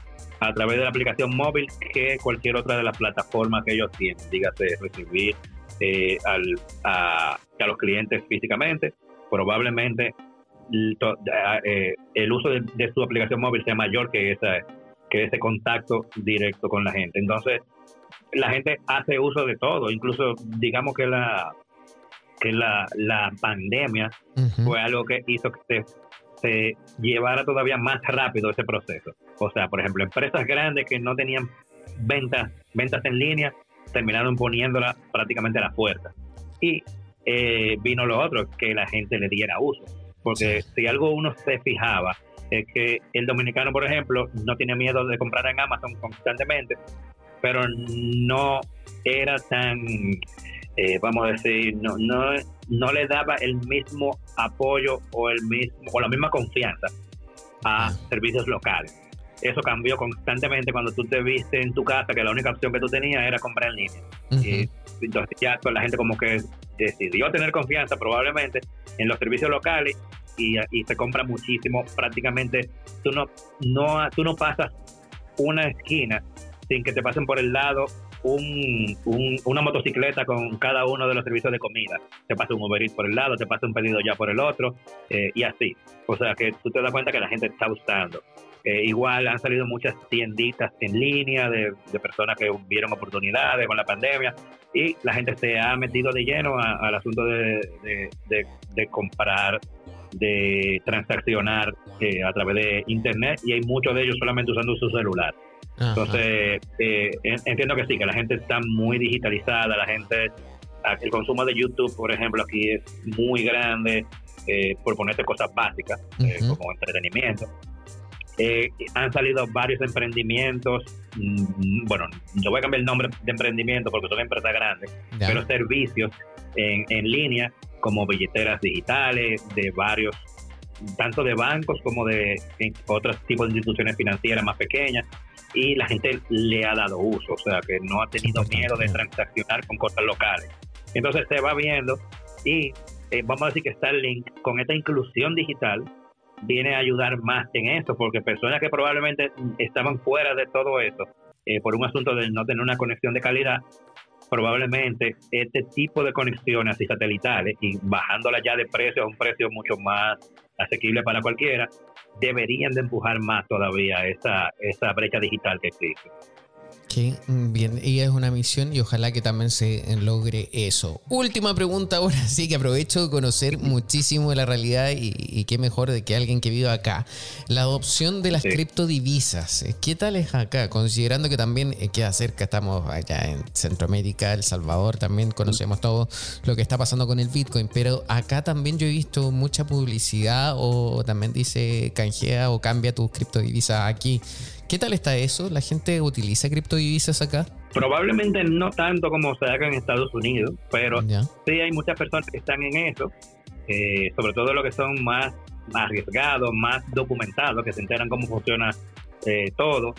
a través de la aplicación móvil que cualquier otra de las plataformas que ellos tienen, dígase recibir eh, al, a, los clientes físicamente, probablemente eh, el uso de, de, su aplicación móvil sea mayor que, esa, que ese contacto directo con la gente. Entonces, la gente hace uso de todo, incluso digamos que la, que la, la pandemia fue algo que hizo que se, llevara todavía más rápido ese proceso. O sea, por ejemplo, empresas grandes que no tenían ventas, ventas en línea, terminaron poniéndola prácticamente a la puerta. Y eh, vino lo otro, que la gente le diera uso. Porque si algo uno se fijaba, es que el dominicano, por ejemplo, no tiene miedo de comprar en Amazon constantemente, pero no era tan eh, vamos a decir, no, no, no le daba el mismo apoyo o el mismo o la misma confianza a servicios locales. Eso cambió constantemente cuando tú te viste en tu casa que la única opción que tú tenías era comprar en línea. y, entonces ya la gente como que decidió tener confianza probablemente en los servicios locales y, y se compra muchísimo. Prácticamente tú no, no, tú no pasas una esquina sin que te pasen por el lado un, una motocicleta con cada uno de los servicios de comida. Te pasa un Uber Eats por el lado, te pasa un pedido ya por el otro, eh, y así. O sea que tú te das cuenta que la gente está gustando. Eh, igual han salido muchas tienditas en línea de, personas que vieron oportunidades con la pandemia y la gente se ha metido de lleno al asunto de, de, comprar, de transaccionar eh, a través de Internet y hay muchos de ellos solamente usando su celular. Entonces, eh, entiendo que sí, que la gente está muy digitalizada, la gente, el consumo de YouTube, por ejemplo, aquí es muy grande, eh, por ponerte cosas básicas, eh, como entretenimiento. han salido varios emprendimientos, mm, bueno, yo voy a cambiar el nombre de emprendimiento porque son empresas grandes, pero servicios en, en línea como billeteras digitales de varios tanto de bancos como de otros tipos de instituciones financieras más pequeñas y la gente le ha dado uso, o sea que no ha tenido miedo de transaccionar con cosas locales. Entonces se va viendo y eh, vamos a decir que Starlink con esta inclusión digital viene a ayudar más en eso, porque personas que probablemente estaban fuera de todo eso, eh, por un asunto de no tener una conexión de calidad, probablemente este tipo de conexiones así satelitales y bajándola ya de precio a un precio mucho más asequible para cualquiera, deberían de empujar más todavía esa, esa brecha digital que existe. Qué bien, y es una misión y ojalá que también se logre eso. Última pregunta ahora sí que aprovecho de conocer muchísimo de la realidad y, qué mejor de que alguien que vive acá. La adopción de las criptodivisas, ¿qué tal es acá? Considerando que también eh, queda cerca, estamos allá en Centroamérica, El Salvador, también conocemos todo lo que está pasando con el Bitcoin, pero acá también yo he visto mucha publicidad o también dice canjea o cambia tus criptodivisas aquí. ¿Qué tal está eso? ¿La gente utiliza criptodivisas acá? Probablemente no tanto como se haga en Estados Unidos, pero sí hay muchas personas que están en eso, eh, sobre todo los que son más arriesgados, más documentados, que se enteran cómo funciona eh, todo.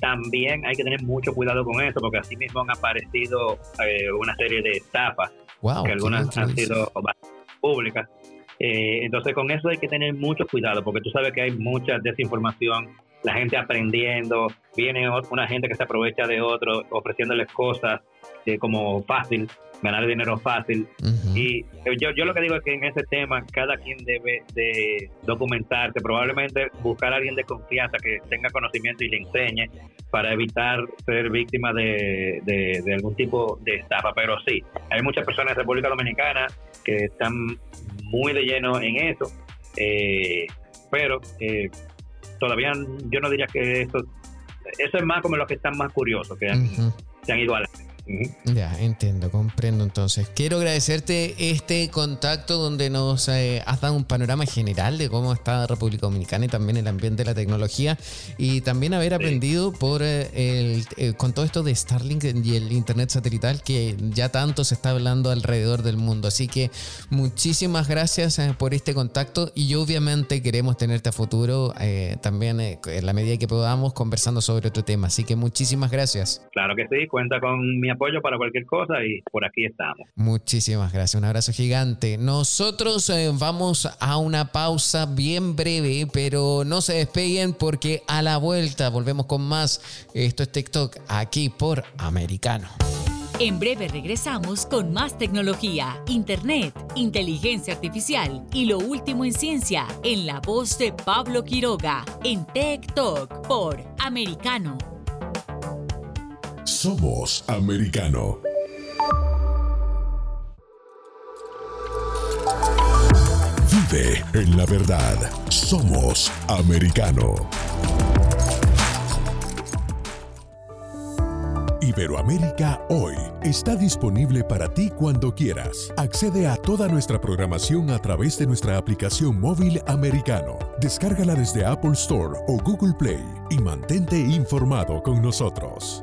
También hay que tener mucho cuidado con eso, porque así mismo han aparecido eh, una serie de estafas, que algunas han sido públicas. entonces con eso hay que tener mucho cuidado, porque tú sabes que hay mucha desinformación la gente aprendiendo, viene una gente que se aprovecha de otro, ofreciéndoles cosas eh, como fácil, ganar dinero fácil. Y yo, yo lo que digo es que en ese tema cada quien debe de documentarse, probablemente buscar a alguien de confianza que tenga conocimiento y le enseñe para evitar ser víctima de, de, algún tipo de estafa. Pero sí, hay muchas personas en República Dominicana que están muy de lleno en eso. Eh, pero eh, todavía yo no diría que eso, eso es más como los que están más curiosos, que se han ido a la ya, entiendo, comprendo entonces. Quiero agradecerte este contacto donde nos eh, has dado un panorama general de cómo está República Dominicana y también el ambiente de la tecnología y también haber aprendido por eh, el, eh, con todo esto de Starlink y el Internet satelital que ya tanto se está hablando alrededor del mundo. Así que muchísimas gracias por este contacto y obviamente queremos tenerte a futuro también en la medida que podamos conversando sobre otro tema. Así que muchísimas gracias. Claro que sí, cuenta con mi apoyo para cualquier cosa y por aquí estamos. Muchísimas gracias, un abrazo gigante. Nosotros eh, vamos a una pausa bien breve, pero no se despeguen porque a la vuelta volvemos con más. Esto es TikTok aquí por Americano. En breve regresamos con más tecnología, internet, inteligencia artificial y lo último en ciencia en la voz de Pablo Quiroga en Tech Talk por Americano somos americano. Vive en la verdad. Somos americano. Iberoamérica Hoy está disponible para ti cuando quieras. Accede a toda nuestra programación a través de nuestra aplicación móvil americano. Descárgala desde Apple Store o Google Play y mantente informado con nosotros.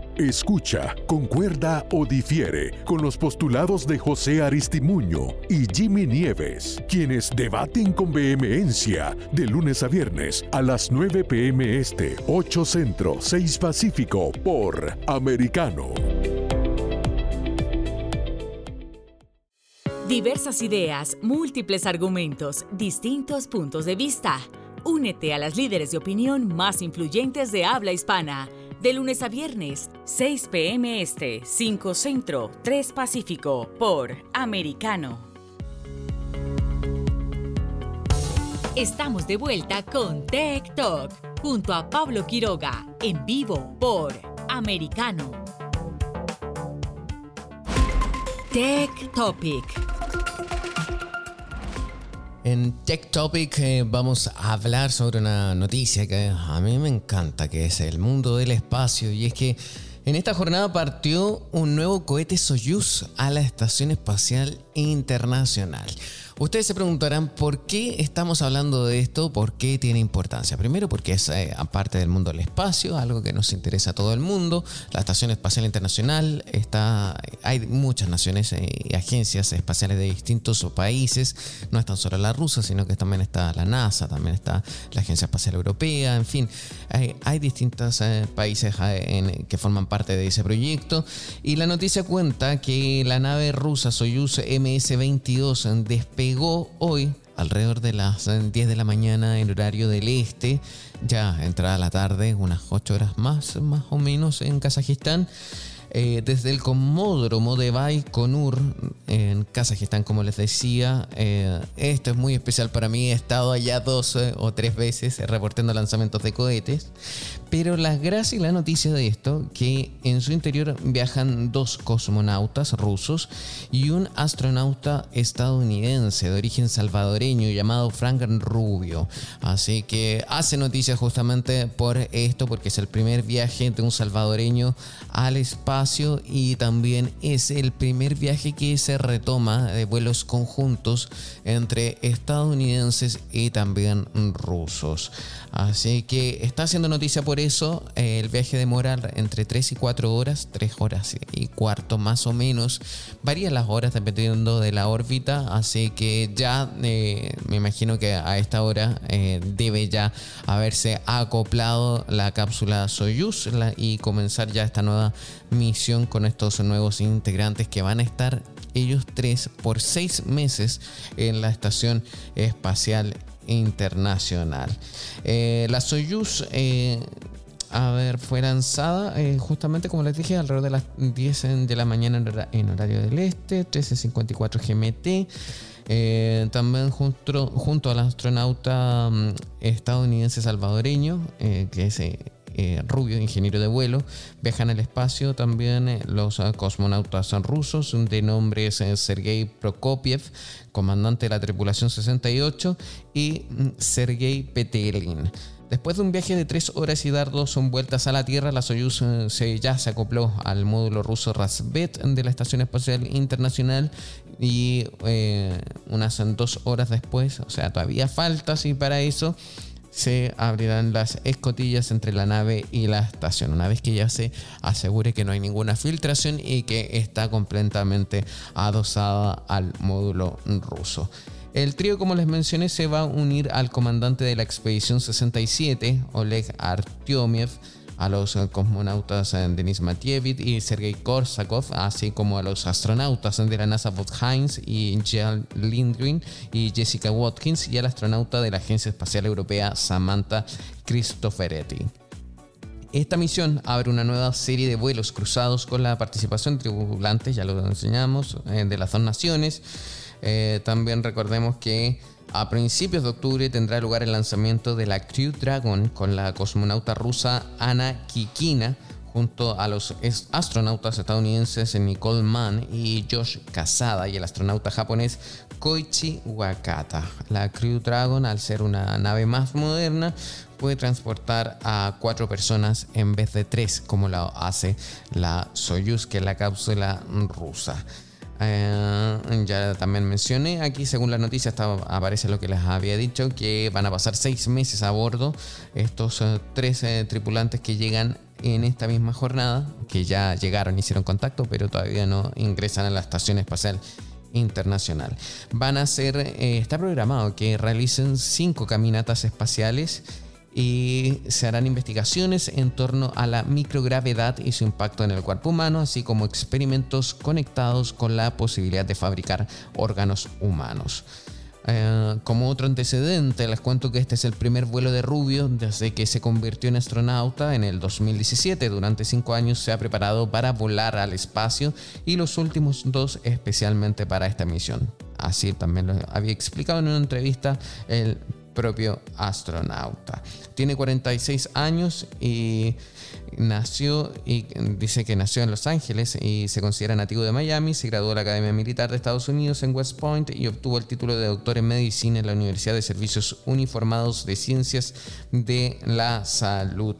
Escucha, concuerda o difiere con los postulados de José Aristimuño y Jimmy Nieves, quienes debaten con vehemencia de lunes a viernes a las 9 pm este, 8 centro, 6 pacífico por Americano. Diversas ideas, múltiples argumentos, distintos puntos de vista. Únete a las líderes de opinión más influyentes de habla hispana de lunes a viernes, 6 p.m. Este, 5 Centro, 3 Pacífico, por Americano. Estamos de vuelta con Tech Talk, junto a Pablo Quiroga, en vivo por Americano. Tech Topic. En Tech Topic eh, vamos a hablar sobre una noticia que a mí me encanta, que es el mundo del espacio. Y es que en esta jornada partió un nuevo cohete Soyuz a la Estación Espacial Internacional. Ustedes se preguntarán por qué estamos hablando de esto, por qué tiene importancia. Primero porque es eh, aparte del mundo del espacio, algo que nos interesa a todo el mundo. La Estación Espacial Internacional está, hay muchas naciones eh, y agencias espaciales de distintos países. No es tan solo la rusa, sino que también está la NASA, también está la Agencia Espacial Europea, en fin, hay, distintos eh, países que forman parte de ese proyecto. Y la noticia cuenta que la nave rusa Soyuz MS-22 despegó hoy alrededor de las 10 de la mañana en horario del este, ya entrada la tarde, unas 8 horas más, más o menos en Kazajistán. Eh, desde el Comódromo de Baikonur en Kazajistán, como les decía. Eh, esto es muy especial para mí. He estado allá dos eh, o tres veces reportando lanzamientos de cohetes. Pero la gracia y la noticia de esto, que en su interior viajan dos cosmonautas rusos y un astronauta estadounidense de origen salvadoreño llamado Frank Rubio. Así que hace noticia justamente por esto, porque es el primer viaje de un salvadoreño al espacio y también es el primer viaje que se retoma de vuelos conjuntos entre estadounidenses y también rusos. Así que está haciendo noticia por eso. el viaje demora entre 3 y 4 horas, 3 horas y cuarto más o menos. Varían las horas dependiendo de la órbita. Así que ya eh, me imagino que a esta hora eh, debe ya haberse acoplado la cápsula Soyuz y comenzar ya esta nueva misión con estos nuevos integrantes que van a estar ellos tres por seis meses en la Estación Espacial Internacional. Eh, la Soyuz, eh, a ver, fue lanzada eh, justamente como les dije alrededor de las 10 de la mañana en horario del este, 13.54 GMT. también junto, junto al astronauta mm, estadounidense salvadoreño, que es eh, Rubio, ingeniero de vuelo, viajan al espacio también eh, los eh, cosmonautas rusos de nombre Sergei Prokopiev, comandante de la tripulación 68, y mm, Sergei Petelin. Después de un viaje de tres horas y dar dos vueltas a la Tierra, la Soyuz se, ya se acopló al módulo ruso Rasvet de la Estación Espacial Internacional y unas dos horas después, o sea, todavía falta sí para eso, se abrirán las escotillas entre la nave y la estación, una vez que ya se asegure que no hay ninguna filtración y que está completamente adosada al módulo ruso. El trío, como les mencioné, se va a unir al comandante de la expedición 67, Oleg Artyomiev, a los cosmonautas eh, Denis Matievich y Sergei Korsakov, así como a los astronautas de la NASA Bob Heinz y Jill Lindgren y Jessica Watkins y al astronauta de la Agencia Espacial Europea Samantha Cristoforetti. Esta misión abre una nueva serie de vuelos cruzados con la participación de tripulantes, ya lo enseñamos, eh, de las dos naciones. Eh, también recordemos que a principios de octubre tendrá lugar el lanzamiento de la Crew Dragon con la cosmonauta rusa Ana Kikina junto a los astronautas estadounidenses Nicole Mann y Josh Casada y el astronauta japonés Koichi Wakata. La Crew Dragon, al ser una nave más moderna, puede transportar a cuatro personas en vez de tres, como lo hace la Soyuz, que es la cápsula rusa. Eh, ya también mencioné aquí, según la noticia, aparece lo que les había dicho, que van a pasar seis meses a bordo estos eh, tres eh, tripulantes que llegan en esta misma jornada, que ya llegaron, hicieron contacto, pero todavía no ingresan a la Estación Espacial Internacional. Van a ser, está programado que realicen cinco caminatas espaciales y se harán investigaciones en torno a la microgravedad y su impacto en el cuerpo humano, así como experimentos conectados con la posibilidad de fabricar órganos humanos. Eh, como otro antecedente, les cuento que este es el primer vuelo de Rubio desde que se convirtió en astronauta en el 2017. Durante cinco años se ha preparado para volar al espacio y los últimos dos especialmente para esta misión. Así también lo había explicado en una entrevista el propio astronauta. Tiene 46 años y nació y dice que nació en Los Ángeles y se considera nativo de Miami, se graduó de la Academia Militar de Estados Unidos en West Point y obtuvo el título de doctor en medicina en la Universidad de Servicios Uniformados de Ciencias de la Salud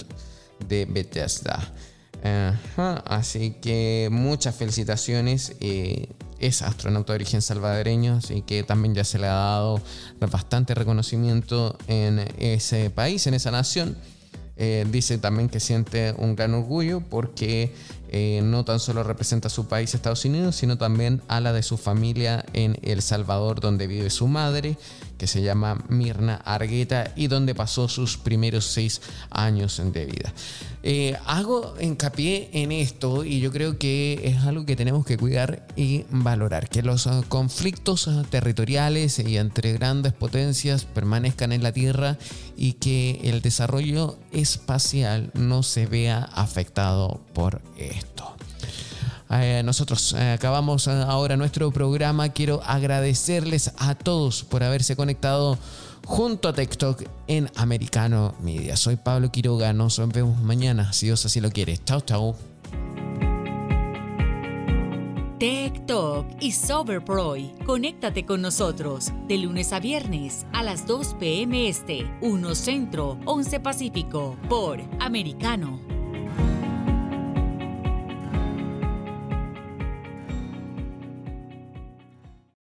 de Bethesda. Así que muchas felicitaciones. Eh, es astronauta de origen salvadoreño, así que también ya se le ha dado bastante reconocimiento en ese país, en esa nación. Eh, dice también que siente un gran orgullo porque eh, no tan solo representa a su país Estados Unidos, sino también a la de su familia en El Salvador, donde vive su madre, que se llama Mirna Argueta y donde pasó sus primeros seis años de vida. Eh, hago hincapié en esto y yo creo que es algo que tenemos que cuidar y valorar, que los ah, conflictos ah, territoriales y entre grandes potencias permanezcan en la Tierra y que el desarrollo espacial no se vea afectado por esto. Eh, nosotros eh, acabamos ahora nuestro programa. Quiero agradecerles a todos por haberse conectado junto a TikTok en Americano Media. Soy Pablo Quiroga, nos vemos mañana, si Dios así lo quiere. Chao, chao. Talk y Soberproy. Conéctate con nosotros de lunes a viernes a las 2 p.m. Este, 1 Centro, 11 Pacífico, por Americano.